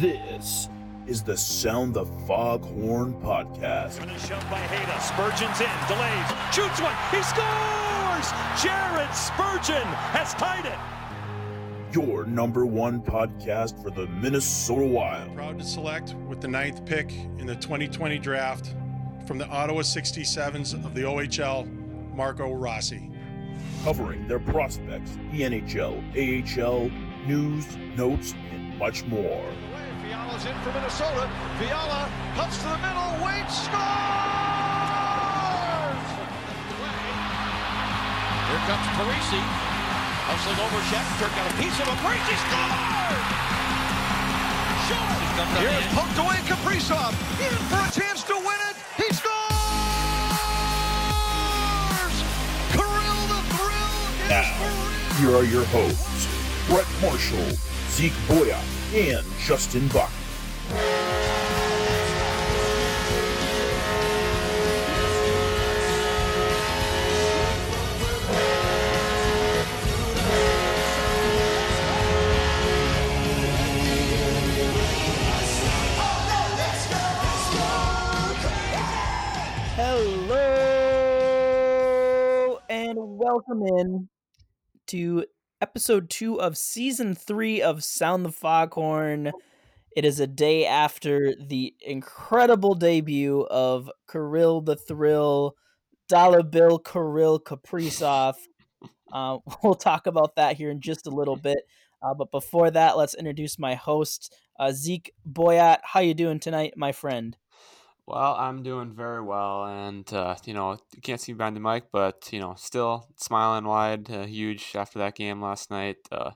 This is the Sound the Foghorn podcast. And a shove by Hayda. Spurgeon's in, delays, shoots one, he scores! Jared Spurgeon has tied it. Your number one podcast for the Minnesota Wild. Proud to select with the ninth pick in the 2020 draft from the Ottawa 67s of the OHL, Marco Rossi. Covering their prospects, the NHL, AHL, news, notes, and much more. Fiala's in for Minnesota. Fiala cuts to the middle, waits, scores! Here comes Parise. Hustling over Shattenkirk, got a piece of him. Parise scores! Short! Here's poked away Kaprizov. In for a chance to win it. He scores! Kirill the Thrill is Now, here are your hosts, Brett Marshall, Zeke Boya, and Justin Buck. Hello and welcome in to episode two of season three of Sound the Foghorn. It is a day after the incredible debut of Kirill the Thrill, Dollar Bill Kirill Kaprizov. Uh, we'll talk about that here in just a little bit. Uh, but before that, let's introduce my host, uh, Zeke Boyat. How you doing tonight, my friend? Well, I'm doing very well, and uh, you know you can't see me behind the mic, but you know still smiling wide, uh, huge after that game last night. Uh,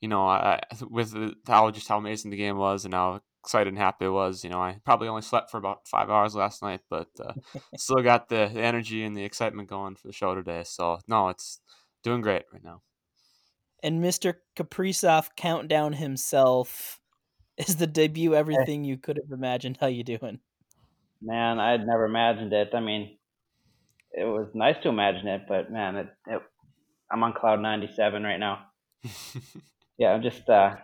you know, I, I- with the- how just how amazing the game was and how excited and happy it was. You know, I probably only slept for about five hours last night, but uh, still got the, the energy and the excitement going for the show today. So no, it's doing great right now. and Mr. Kaprizov countdown himself is the debut everything you could have imagined. How you doing? Man, I had never imagined it. I mean, it was nice to imagine it, but man, it, it I'm on cloud 97 right now. Yeah, I'm just uh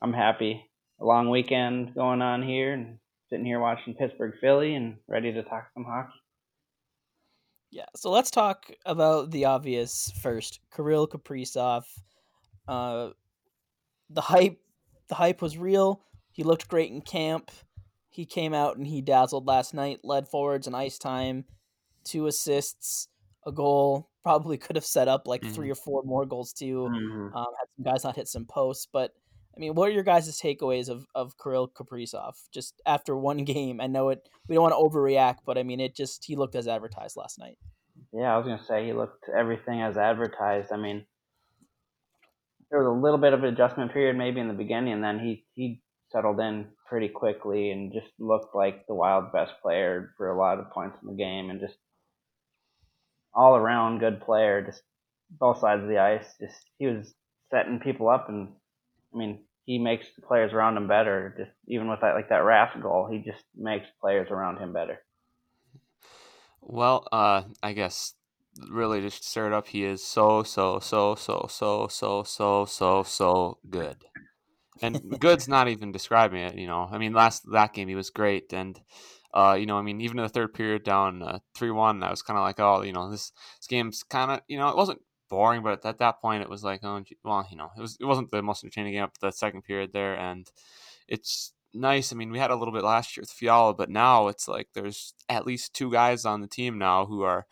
I'm happy. A long weekend going on here and sitting here watching Pittsburgh Philly and ready to talk some hockey. Yeah, so let's talk about the obvious first. Kirill Kaprizov. Uh, the hype, the hype was real. He looked great in camp. He came out and he dazzled last night. Led forwards and ice time, two assists, a goal. Probably could have set up like three or four more goals too. Mhm. Um, had some guys not hit some posts, but I mean, what are your guys' takeaways of of Kirill Kaprizov just after one game? I know it. We don't want to overreact, but I mean, it just he looked as advertised last night. Yeah, I was gonna say he looked everything as advertised. I mean, there was a little bit of an adjustment period maybe in the beginning, and then he he settled in pretty quickly and just looked like the Wild's best player for a lot of points in the game, and just all around good player. Just both sides of the ice. Just he was setting people up, and I mean he makes the players around him better. Just even with that like that Rask goal, he just makes players around him better. Well, uh, I guess really just to start up, he is so so so so so so so so so good, and good's not even describing it. You know, I mean, last that game he was great, and uh, you know, I mean, even in the third period down uh, three one, I was kind of like, oh, you know, this this game's kind of you know, it wasn't boring, but at that point, it was like, oh, well, you know, it was it wasn't the most entertaining game up the second period there, and it's nice. I mean, we had a little bit last year with Fiala, but now it's like there's at least two guys on the team now who are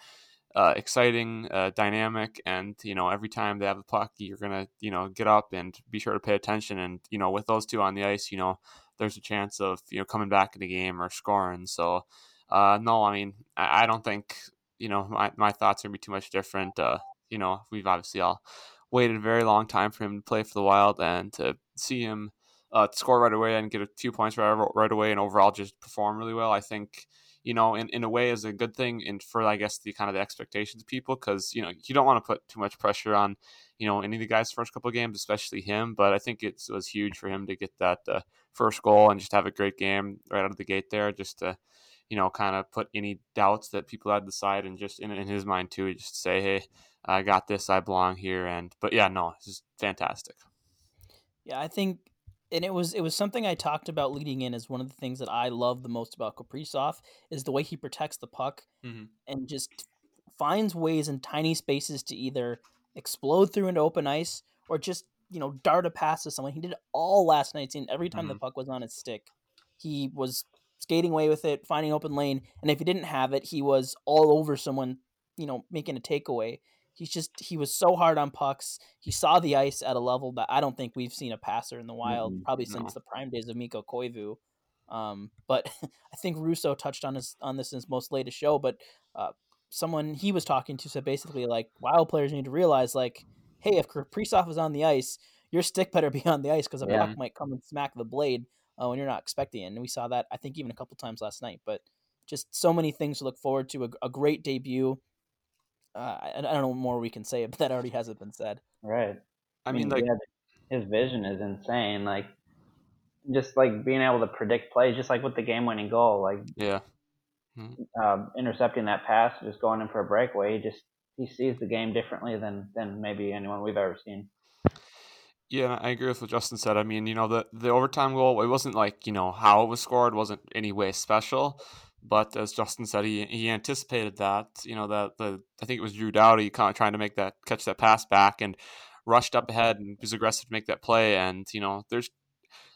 uh, exciting, uh, dynamic, and you know every time they have the puck, you're gonna you know get up and be sure to pay attention. And you know with those two on the ice, you know there's a chance of you know coming back in the game or scoring. So uh, no, I mean I, I don't think you know my, my thoughts are gonna be too much different. Uh, you know we've obviously all waited a very long time for him to play for the Wild and to see him uh, score right away and get a few points right, right away and overall just perform really well. I think you know in, in a way is a good thing and for I guess the kind of the expectations of people because you know you don't want to put too much pressure on you know any of the guys first couple games especially him but I think it was huge for him to get that uh, first goal and just have a great game right out of the gate there just to you know kind of put any doubts that people had aside and just in, in his mind too just say hey I got this I belong here and but yeah no this is fantastic. Yeah, I think and it was it was something I talked about leading in as one of the things that I love the most about Kaprizov is the way he protects the puck Mhm. and just finds ways in tiny spaces to either explode through into open ice or just you know dart a pass to someone. He did it all last night. And every time the Mhm. puck was on his stick, he was skating away with it, finding open lane, and if he didn't have it, he was all over someone. You know, making a takeaway. He's just he was so hard on pucks. He saw the ice at a level that I don't think we've seen a passer in the wild Mhm. probably No. since the prime days of Mikko Koivu. Um, but I think Russo touched on his on this in his most latest show. But uh, someone he was talking to said basically like wild players need to realize like, hey, if Kaprizov is on the ice, your stick better be on the ice because a Yeah. puck might come and smack the blade uh, when you're not expecting it. And we saw that I think even a couple times last night. But just so many things to look forward to. A, a great debut. Uh, I, I don't know what more we can say, but that already hasn't been said. Right. I mean, like, yeah, his vision is insane. Like, just like being able to predict plays, just like with the game-winning goal, like yeah, um, intercepting that pass, just going in for a breakaway. He just he sees the game differently than than maybe anyone we've ever seen. Yeah, I agree with what Justin said. I mean, you know, the the overtime goal, it wasn't like, you know, how it was scored wasn't any way special. But as Justin said, he he anticipated that, you know, that the I think it was Drew Doughty kind of trying to make that catch that pass back and rushed up ahead and was aggressive to make that play. And, you know, there's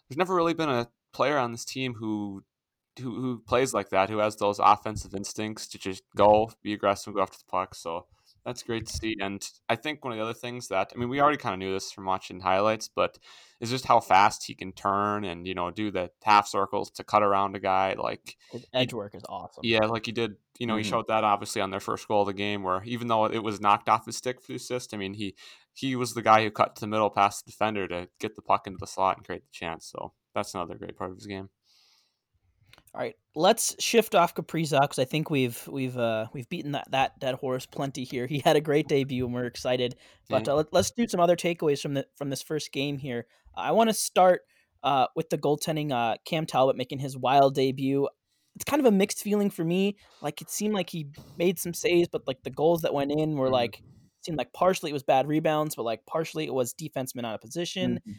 there's never really been a player on this team who who, who plays like that, who has those offensive instincts to just go, be aggressive, go after the puck. So that's great to see. And I think one of the other things that I mean, we already kind of knew this from watching highlights, but is just how fast he can turn and you know do the half circles to cut around a guy. Like His edge work is awesome. yeah, like he did. You know, he Mhm. showed that obviously on their first goal of the game, where even though it was knocked off his stick for the assist, I mean he he was the guy who cut to the middle past the defender to get the puck into the slot and create the chance. So that's another great part of his game. All right, let's shift off Kaprizov because I think we've we've uh, we've beaten that, that that horse plenty here. He had a great debut and we're excited. But uh, let, us do some other takeaways from the from this first game here. I want to start uh, with the goaltending. Uh, Cam Talbot making his wild debut. It's kind of a mixed feeling for me. Like it seemed like he made some saves, but like the goals that went in were Mhm. like seemed like partially it was bad rebounds, but like partially it was defensemen out of position, Mhm.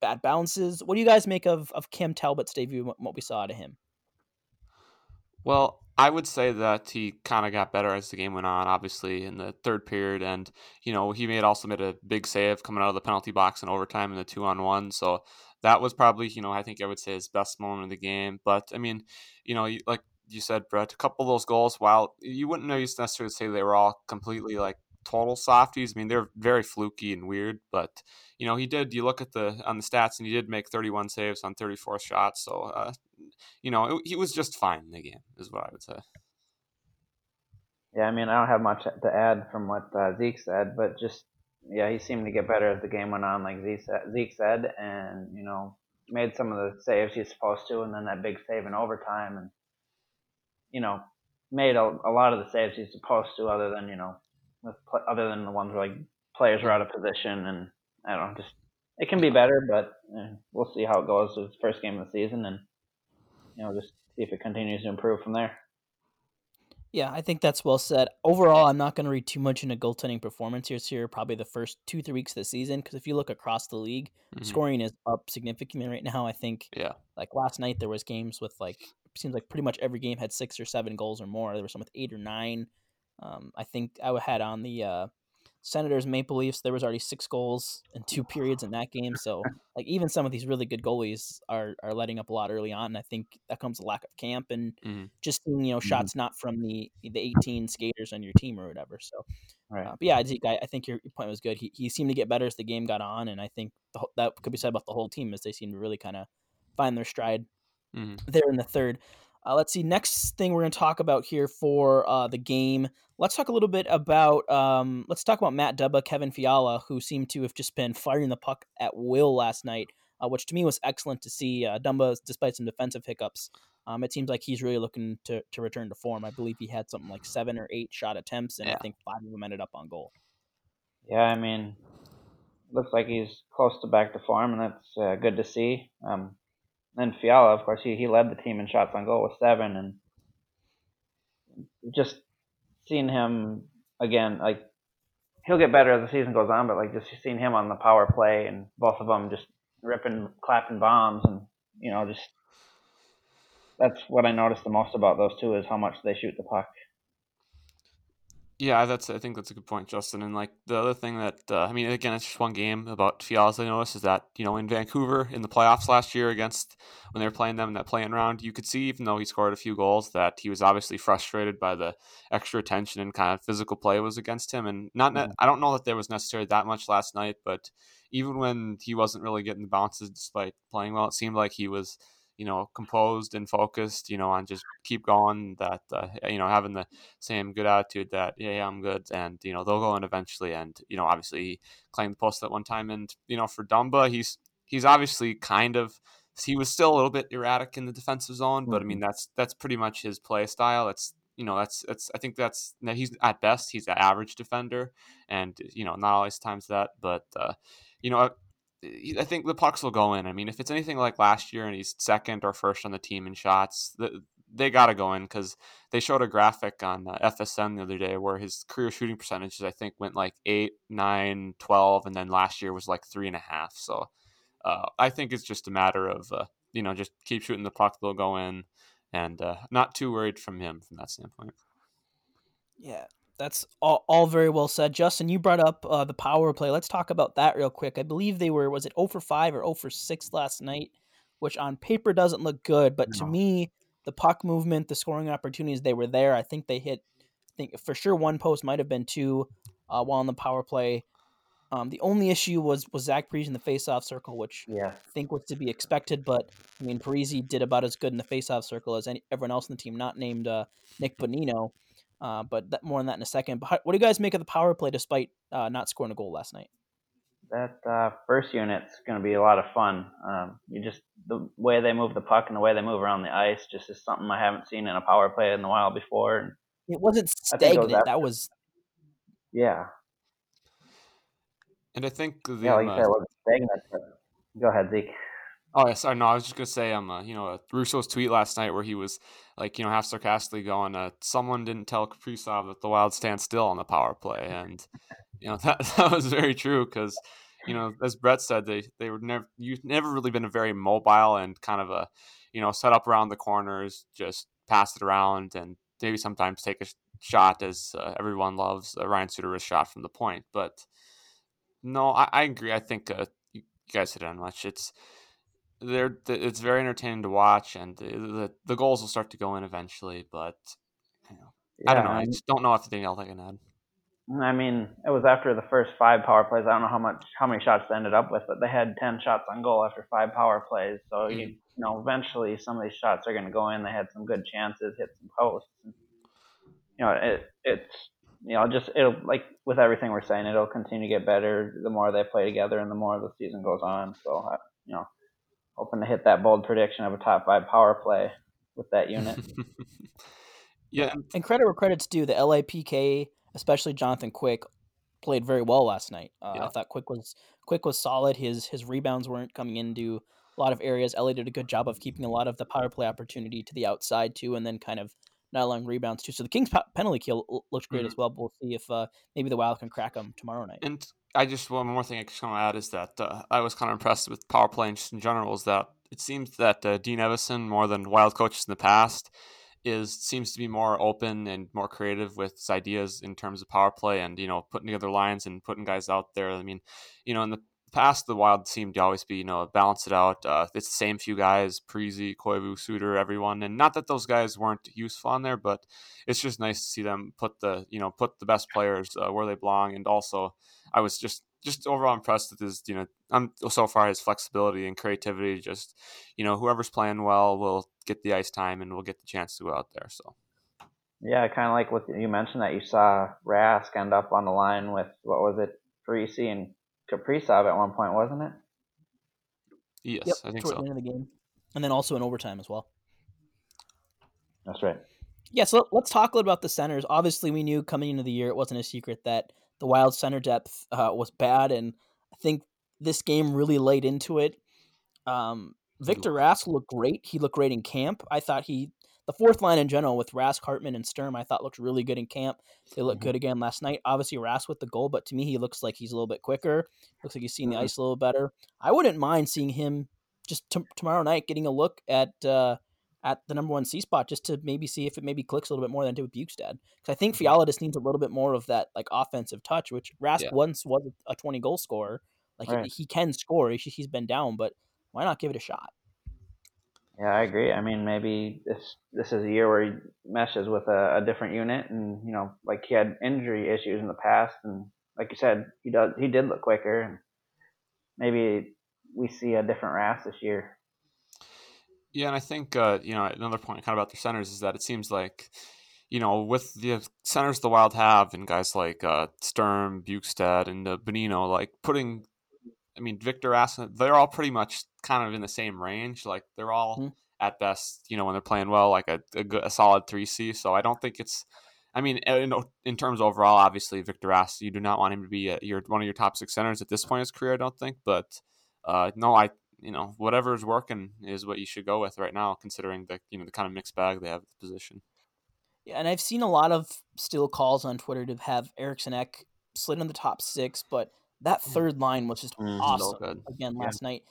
Bad bounces. What do you guys make of of Cam Talbot's debut? What, we saw out of him? Well, I would say that he kind of got better as the game went on, obviously in the third period, and you know he made also made a big save coming out of the penalty box in overtime in the two on one. So that was probably you know I think I would say his best moment of the game. But I mean, you know, like you said, Brett, a couple of those goals, while you wouldn't necessarily say they were all completely like total softies. I mean, they're very fluky and weird, but you know he did. You look at the on the stats, and he did make 31 saves on 34 shots. So uh, you know it, he was just fine in the game, is what I would say. Yeah, I mean, I don't have much to add from what uh, Zeke said, but just yeah, he seemed to get better as the game went on, like Zeke said, and you know, made some of the saves he's supposed to, and then that big save in overtime, and you know, made a, a lot of the saves he's supposed to, other than you know, with other than the ones where like players are out of position, and I don't know, just it can be better, but eh, we'll see how it goes with the first game of the season, and you know, just see if it continues to improve from there. Yeah, I think that's well said. Overall, I'm not going to read too much into goaltending performances here. here Probably the first two, three weeks of the season, because if you look across the league, Mhm. scoring is up significantly right now. I think, Yeah. like last night, there was games with like seems like pretty much every game had six or seven goals or more. There were some with eight or nine. Um, I think I had on the uh, Senators Maple Leafs. There was already six goals in two periods in that game. So like even some of these really good goalies are are letting up a lot early on. And I think that comes a lack of camp and Mhm. just seeing you know Mhm. shots not from the the 18 skaters on your team or whatever. So, Right. uh, but yeah, Zeke, I, I think your, point was good. He, he seemed to get better as the game got on, and I think the, that could be said about the whole team as they seem to really kind of find their stride Mhm. there in the third. Uh, let's see. Next thing we're going to talk about here for uh, the game. Let's talk a little bit about. Um, let's talk about Matt Dumba, Kevin Fiala, who seemed to have just been firing the puck at will last night, uh, which to me was excellent to see. Uh, Dumba, despite some defensive hiccups, um, it seems like he's really looking to to return to form. I believe he had something like seven or eight shot attempts, and I think five of them ended up on goal. Yeah, I mean, looks like he's close to back to form, and that's uh, good to see. Um, then Fiala, of course, he, he led the team in shots on goal with seven, and just seeing him again, like he'll get better as the season goes on, but like just seeing him on the power play and both of them just ripping, clapping bombs, and you know, just that's what I noticed the most about those two is how much they shoot the puck. Yeah, that's. I think that's a good point, Justin. And like the other thing that uh, I mean, again, it's just one game about Fiala's. I noticed is that you know in Vancouver in the playoffs last year against when they were playing them in that playing round, you could see even though he scored a few goals that he was obviously frustrated by the extra attention and kind of physical play was against him. And not, ne- I don't know that there was necessarily that much last night, but even when he wasn't really getting the bounces despite playing well, it seemed like he was you know, composed and focused, you know, on just keep going. That uh, you know, having the same good attitude that yeah, yeah, I'm good, and you know, they'll go in eventually. And you know, obviously, he claimed the post at one time, and you know, for Dumba, he's he's obviously kind of he was still a little bit erratic in the defensive zone, but I mean, that's that's pretty much his play style. That's you know, that's that's I think that's he's at best he's an average defender, and you know, not always times that, but uh, you know I think the pucks will go in. I mean, if it's anything like last year and he's second or first on the team in shots, they got to go in because they showed a graphic on uh, FSN the other day where his career shooting percentages, I think, went like 8, 9, 12, and then last year was like 3.5. So uh, I think it's just a matter of, uh, you know, just keep shooting the puck, they'll go in, and uh, not too worried from him from that standpoint. Yeah, that's all, all very well said. Justin, you brought up uh, the power play. Let's talk about that real quick. I believe they were, was it 0 for 5 or 0 for 6 last night, which on paper doesn't look good. But no. to me, the puck movement, the scoring opportunities, they were there. I think they hit, I think for sure one post might have been two uh, while on the power play. Um, the only issue was was Zach Parise in the faceoff circle, which yeah. I think was to be expected. But I mean, Parise did about as good in the faceoff circle as any, everyone else in the team, not named uh, Nick Bonino. Uh, but that, more on that in a second. But how, what do you guys make of the power play despite uh, not scoring a goal last night? That uh, first unit's going to be a lot of fun. Um, you just the way they move the puck and the way they move around the ice just is something I haven't seen in a power play in a while before. And it wasn't stagnant. Was that was yeah. And I think the, yeah, like you said, it wasn't stagnant. go ahead, Zeke. Oh, yes. sorry. No, I was just gonna say, um, uh, you know, uh, Russo's tweet last night where he was like, you know, half sarcastically going, uh, "Someone didn't tell Kaprizov that the Wild stand still on the power play," and you know that that was very true because, you know, as Brett said, they they were never you've never really been a very mobile and kind of a, you know, set up around the corners, just pass it around, and maybe sometimes take a shot as uh, everyone loves a Ryan Suter shot from the point. But no, I, I agree. I think uh, you guys hit on much. It's they're it's very entertaining to watch, and the, the, the goals will start to go in eventually. But you know, yeah, I don't know. I just don't know if anything else I can add. I mean, it was after the first five power plays. I don't know how much how many shots they ended up with, but they had ten shots on goal after five power plays. So mm. you, you know, eventually some of these shots are going to go in. They had some good chances, hit some posts. And, you know, it it's you know just it'll like with everything we're saying, it'll continue to get better the more they play together and the more the season goes on. So uh, you know, hoping to hit that bold prediction of a top five power play with that unit. yeah, and credit where credit's due. The LAPK, especially Jonathan Quick, played very well last night. Uh, yeah. I thought Quick was Quick was solid. His his rebounds weren't coming into a lot of areas. LA did a good job of keeping a lot of the power play opportunity to the outside too, and then kind of not allowing rebounds too. So the Kings penalty kill looks great mm-hmm. as well. But we'll see if uh, maybe the Wild can crack them tomorrow night. And I just one more thing I just want to add is that uh, I was kind of impressed with power play just in general. Is that it seems that uh, Dean Evason, more than Wild coaches in the past, is seems to be more open and more creative with his ideas in terms of power play and you know putting together lines and putting guys out there. I mean, you know, in the past, the Wild seemed to always be you know balance it out. Uh, it's the same few guys: Parise, Koivu, Suter, everyone. And not that those guys weren't useful on there, but it's just nice to see them put the you know put the best players uh, where they belong. And also, I was just just overall impressed with his, you know, I'm so far his flexibility and creativity. Just, you know, whoever's playing well will get the ice time and will get the chance to go out there. So, yeah, kind of like what you mentioned that you saw Rask end up on the line with what was it, Parise and Kaprizov at one point, wasn't it? Yes, yep, I think toward so. The end of the game, and then also in overtime as well. That's right. Yeah, so let's talk a little about the centers. Obviously, we knew coming into the year it wasn't a secret that the Wild center depth uh, was bad, and I think this game really laid into it. Um, Victor Rask looked great. He looked great in camp. I thought he the fourth line in general with Rask, Hartman, and Sturm, I thought looked really good in camp. They looked Mhm. good again last night. Obviously, Rask with the goal, but to me, he looks like he's a little bit quicker. Looks like he's seeing Mhm. the ice a little better. I wouldn't mind seeing him just t- tomorrow night getting a look at uh, at the number one C spot just to maybe see if it maybe clicks a little bit more than it did with Bjugstad. Because I think Fiala just needs a little bit more of that like offensive touch, which Rask Yeah. once was a twenty goal scorer. Like Right. he, he can score. He's been down, but why not give it a shot? Yeah, I agree. I mean, maybe this this is a year where he meshes with a, a different unit, and you know, like he had injury issues in the past, and like you said, he does he did look quicker, and maybe we see a different Rask this year. Yeah, and I think uh, you know another point kind of about their centers is that it seems like you know with the centers the Wild have and guys like uh, Sturm, Bjugstad, and uh, Bonino, like putting, I mean Victor Aston, they're all pretty much kind of in the same range. Like they're all Mhm. at best, you know, when they're playing well, like a a, good, a solid three C. So I don't think it's. I mean, in, in terms overall, obviously Victor Aston, you do not want him to be a, your one of your top six centers at this point in his career. I don't think, but uh, no, I you know whatever is working is what you should go with right now, considering the you know the kind of mixed bag they have at the position. Yeah, and I've seen a lot of still calls on Twitter to have Eriksson Ek slid in the top six, but that third line was just. So awesome again Yeah. last night.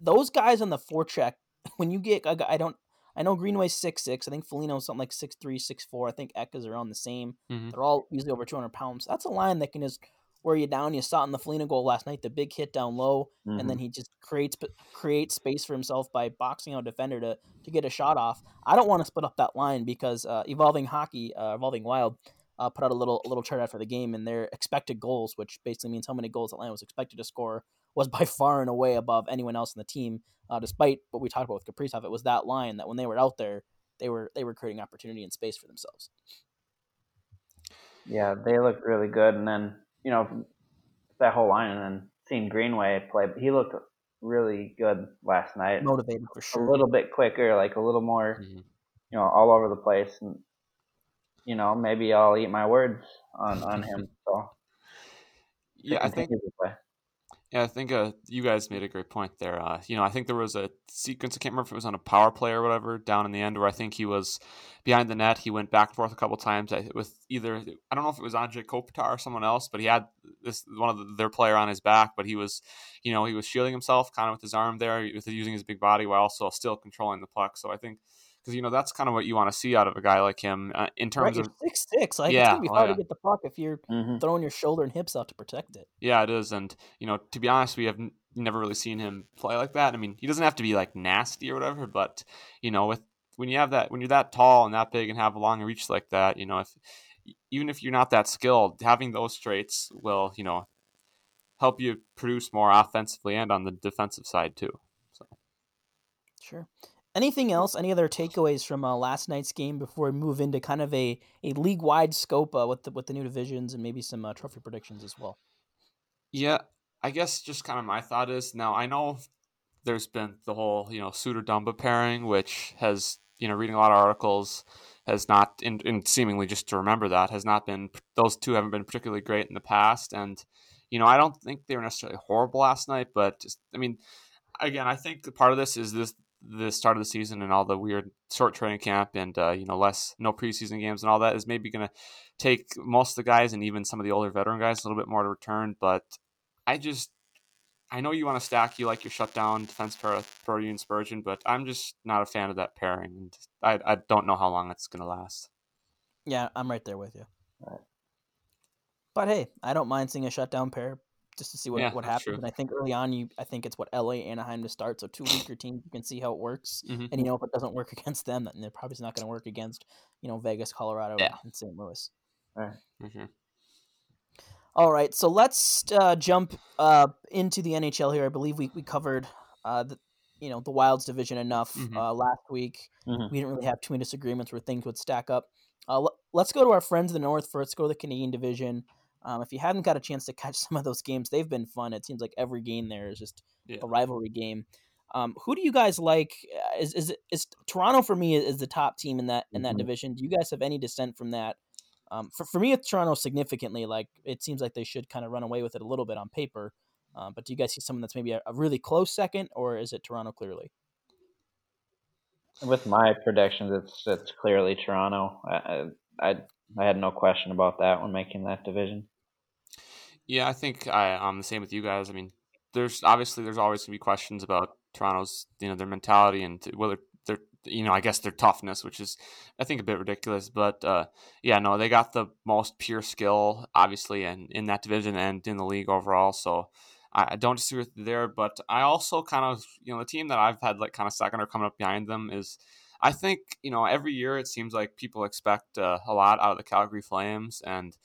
Those guys on the four forecheck, when you get, I, I don't, I know Greenway's six six. I think Foligno's something like six three, six four. I think Ek is around the same. Mhm. They're all easily over two hundred pounds. That's a line that can just wear you down. You saw it in the Felino goal last night, the big hit down low, and then Mhm. he just creates creates space for himself by boxing out a defender to to get a shot off. I don't want to split up that line because uh, evolving hockey, uh, evolving wild, uh, put out a little a little chart after the game, and their expected goals, which basically means how many goals Atlanta was expected to score, was by far and away above anyone else in the team. Uh, despite what we talked about with Kaprizov, it was that line that when they were out there, they were they were creating opportunity and space for themselves. Yeah, they looked really good, and then you know that whole line, and then seeing Greenway play, he looked really good last night. Motivated for sure. A little bit quicker, like a little more, Mhm. you know, all over the place, and you know maybe I'll eat my words on on him. So Yeah, I think continue to play. Yeah, I think uh, you guys made a great point there. Uh, you know, I think there was a sequence, I can't remember if it was on a power play or whatever, down in the end where I think he was behind the net. He went back and forth a couple times with either, I don't know if it was Andre Kopitar or someone else, but he had this one of the, their player on his back, but he was, you know, he was shielding himself kind of with his arm there, with using his big body while also still controlling the puck. So I think, because, you know, that's kind of what you want to see out of a guy like him uh, in terms you're of, six six. Like it's gonna be oh, hard yeah. to get the puck if you're hmm throwing your shoulder and hips out to protect it. Yeah, it is, and you know, to be honest, we have n- never really seen him play like that. I mean, he doesn't have to be like nasty or whatever, but you know, with when you have that, when you're that tall and that big and have a long reach like that, you know, if even if you're not that skilled, having those traits will, you know, help you produce more offensively and on the defensive side too. So Sure. Anything else? Any other takeaways from uh, last night's game before we move into kind of a, a league wide scope uh, with the with the new divisions and maybe some uh, trophy predictions as well? Yeah, I guess just kind of my thought is now I know there's been the whole you know Suter Dumba pairing, which has you know reading a lot of articles has not and, seemingly just to remember that has not been those two haven't been particularly great in the past, and you know I don't think they were necessarily horrible last night, but just I mean again I think part of this is this the start of the season and all the weird short training camp and uh, you know less no preseason games and all that is maybe going to take most of the guys and even some of the older veteran guys a little bit more to return. But I just I know you want to stack. You like your shutdown defense pair Brodin and Spurgeon, but I'm just not a fan of that pairing. And I I don't know how long it's going to last. Yeah, I'm right there with you. Right. But hey, I don't mind seeing a shutdown pair just to see what, Yeah, what happens. true. And I think early on, you I think it's what LA Anaheim to start. So two weaker teams, you can see how it works. Mhm. And you know if it doesn't work against them, then it probably is not going to work against you know Vegas, Colorado, Yeah. and St. Louis. Mhm. All right, so let's uh, jump uh, into the NHL here. I believe we, we covered uh, the you know the Wilds division enough Mhm. uh, last week. Mhm. We didn't really have too many disagreements where things would stack up. Uh, l- let's go to our friends in the North first. Go to the Canadian division. Um, if you haven't got a chance to catch some of those games, they've been fun. It seems like every game there is just Yeah. a rivalry game. Um, who do you guys like? Uh, Is is Toronto for me is the top team in that in that Mhm. division? Do you guys have any dissent from that? Um, for, for me, it's Toronto significantly. Like it seems like they should kind of run away with it a little bit on paper. Um, but do you guys see someone that's maybe a, a really close second, or is it Toronto clearly? With my predictions, it's it's clearly Toronto. I I I had no question about that when making that division. Yeah, I think I, I'm the same with you guys. I mean, there's obviously there's always gonna be questions about Toronto's you know their mentality and whether their you know I guess their toughness, which is I think a bit ridiculous. But uh, yeah, no, they got the most pure skill obviously in in that division and in the league overall. So I, I don't disagree with there. But I also kind of you know the team that I've had like kind of second or coming up behind them is. I think you know every year it seems like people expect uh, a lot out of the Calgary Flames, and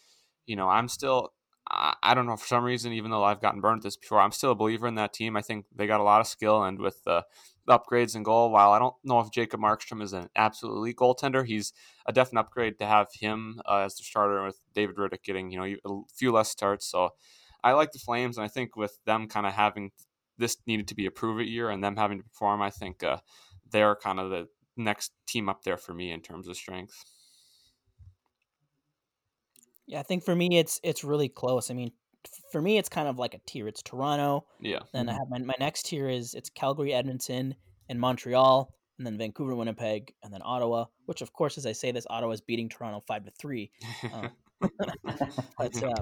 you know I'm still I don't know for some reason, even though I've gotten burned at this before, I'm still a believer in that team. I think they got a lot of skill, and with the, upgrades in goal, while I don't know if Jacob Markstrom is an absolute elite goaltender, he's a definite upgrade to have him uh, as the starter with David Rittich getting you know a few less starts. So I like the Flames, and I think with them kind of having this needed to be a prove it year and them having to perform, I think uh, they're kind of the next team up there for me in terms of strength. Yeah, I think for me it's it's really close. I mean, for me it's kind of like a tier. It's Toronto. Yeah. Then I have my, my next tier is it's Calgary, Edmonton, and Montreal, and then Vancouver, Winnipeg, and then Ottawa. Which of course, as I say this, Ottawa is beating Toronto five to three. Um, but uh,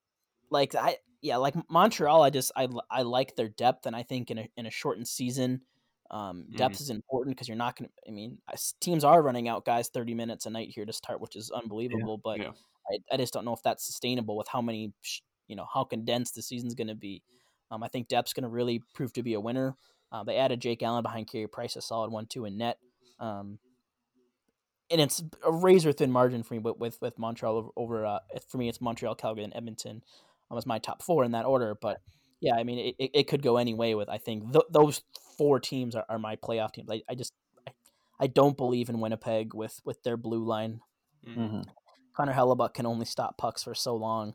like I yeah like Montreal, I just I I like their depth, and I think in a in a shortened season. Um, depth Mhm. is important because you're not going to. I mean, teams are running out guys 30 minutes a night here to start, which is unbelievable. But Yeah. I, I just don't know if that's sustainable with how many, you know, how condensed the season's going to be. Um, I think depth's going to really prove to be a winner. Uh, they added Jake Allen behind Carey Price, a solid one two in net. Um, and it's a razor thin margin for me, but with with Montreal over, over uh, for me, it's Montreal, Calgary, and Edmonton. Um, was my top four in that order. But yeah, I mean, it, it, it could go any way. With I think th- those four teams are, are my playoff teams. I, I just I, I don't believe in Winnipeg with with their blue line. hmm Connor Hellebuyck can only stop pucks for so long.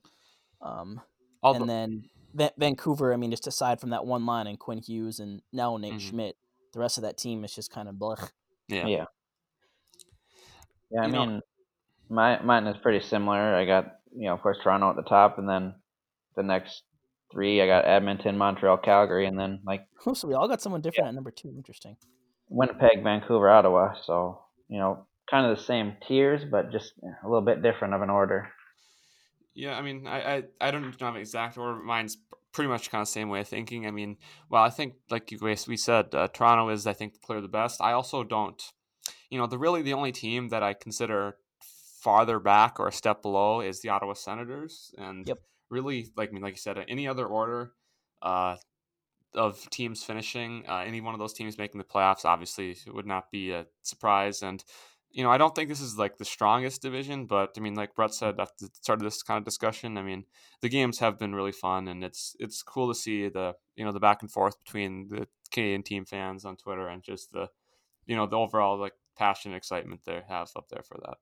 Um, Although, and then Va- Vancouver, I mean, just aside from that one line and Quinn Hughes and now Nate Mhm. Schmidt, the rest of that team is just kind of blech. yeah. Yeah. Yeah, I You know- mean, my mine is pretty similar. I got you know, of course, Toronto at the top, and then the next three, I got Edmonton, Montreal, Calgary, and then like Oh, so we all got someone different at number two. Interesting. Winnipeg, Vancouver, Ottawa. So you know, kind of the same tiers, but just a little bit different of an order. Yeah, I mean, I, I, I don't have an exact order. but Mine's pretty much kind of the same way of thinking. I mean, well, I think like you guys we said, uh, Toronto is I think clear the best. I also don't, you know, the really the only team that I consider farther back or a step below is the Ottawa Senators, and Yep. Really like I mean, like you said, any other order. Uh, of teams finishing, uh, any one of those teams making the playoffs, obviously, it would not be a surprise. And you know, I don't think this is like the strongest division, but I mean, like Brett said at the start of this kind of discussion, I mean, the games have been really fun, and it's it's cool to see the you know the back and forth between the Canadian team fans on Twitter and just the you know the overall like passion and excitement they have up there for that.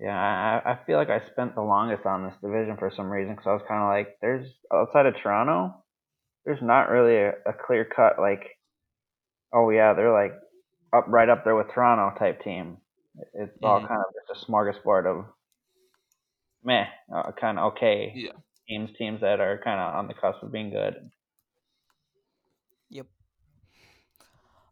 Yeah, I, I feel like I spent the longest on this division for some reason because I was kind of like, there's outside of Toronto, there's not really a, a clear cut like, oh yeah, they're like up right up there with Toronto type team. It's all Mhm. kind of just a smorgasbord of meh, uh, kind of okay Yeah. teams, teams that are kind of on the cusp of being good. Yep.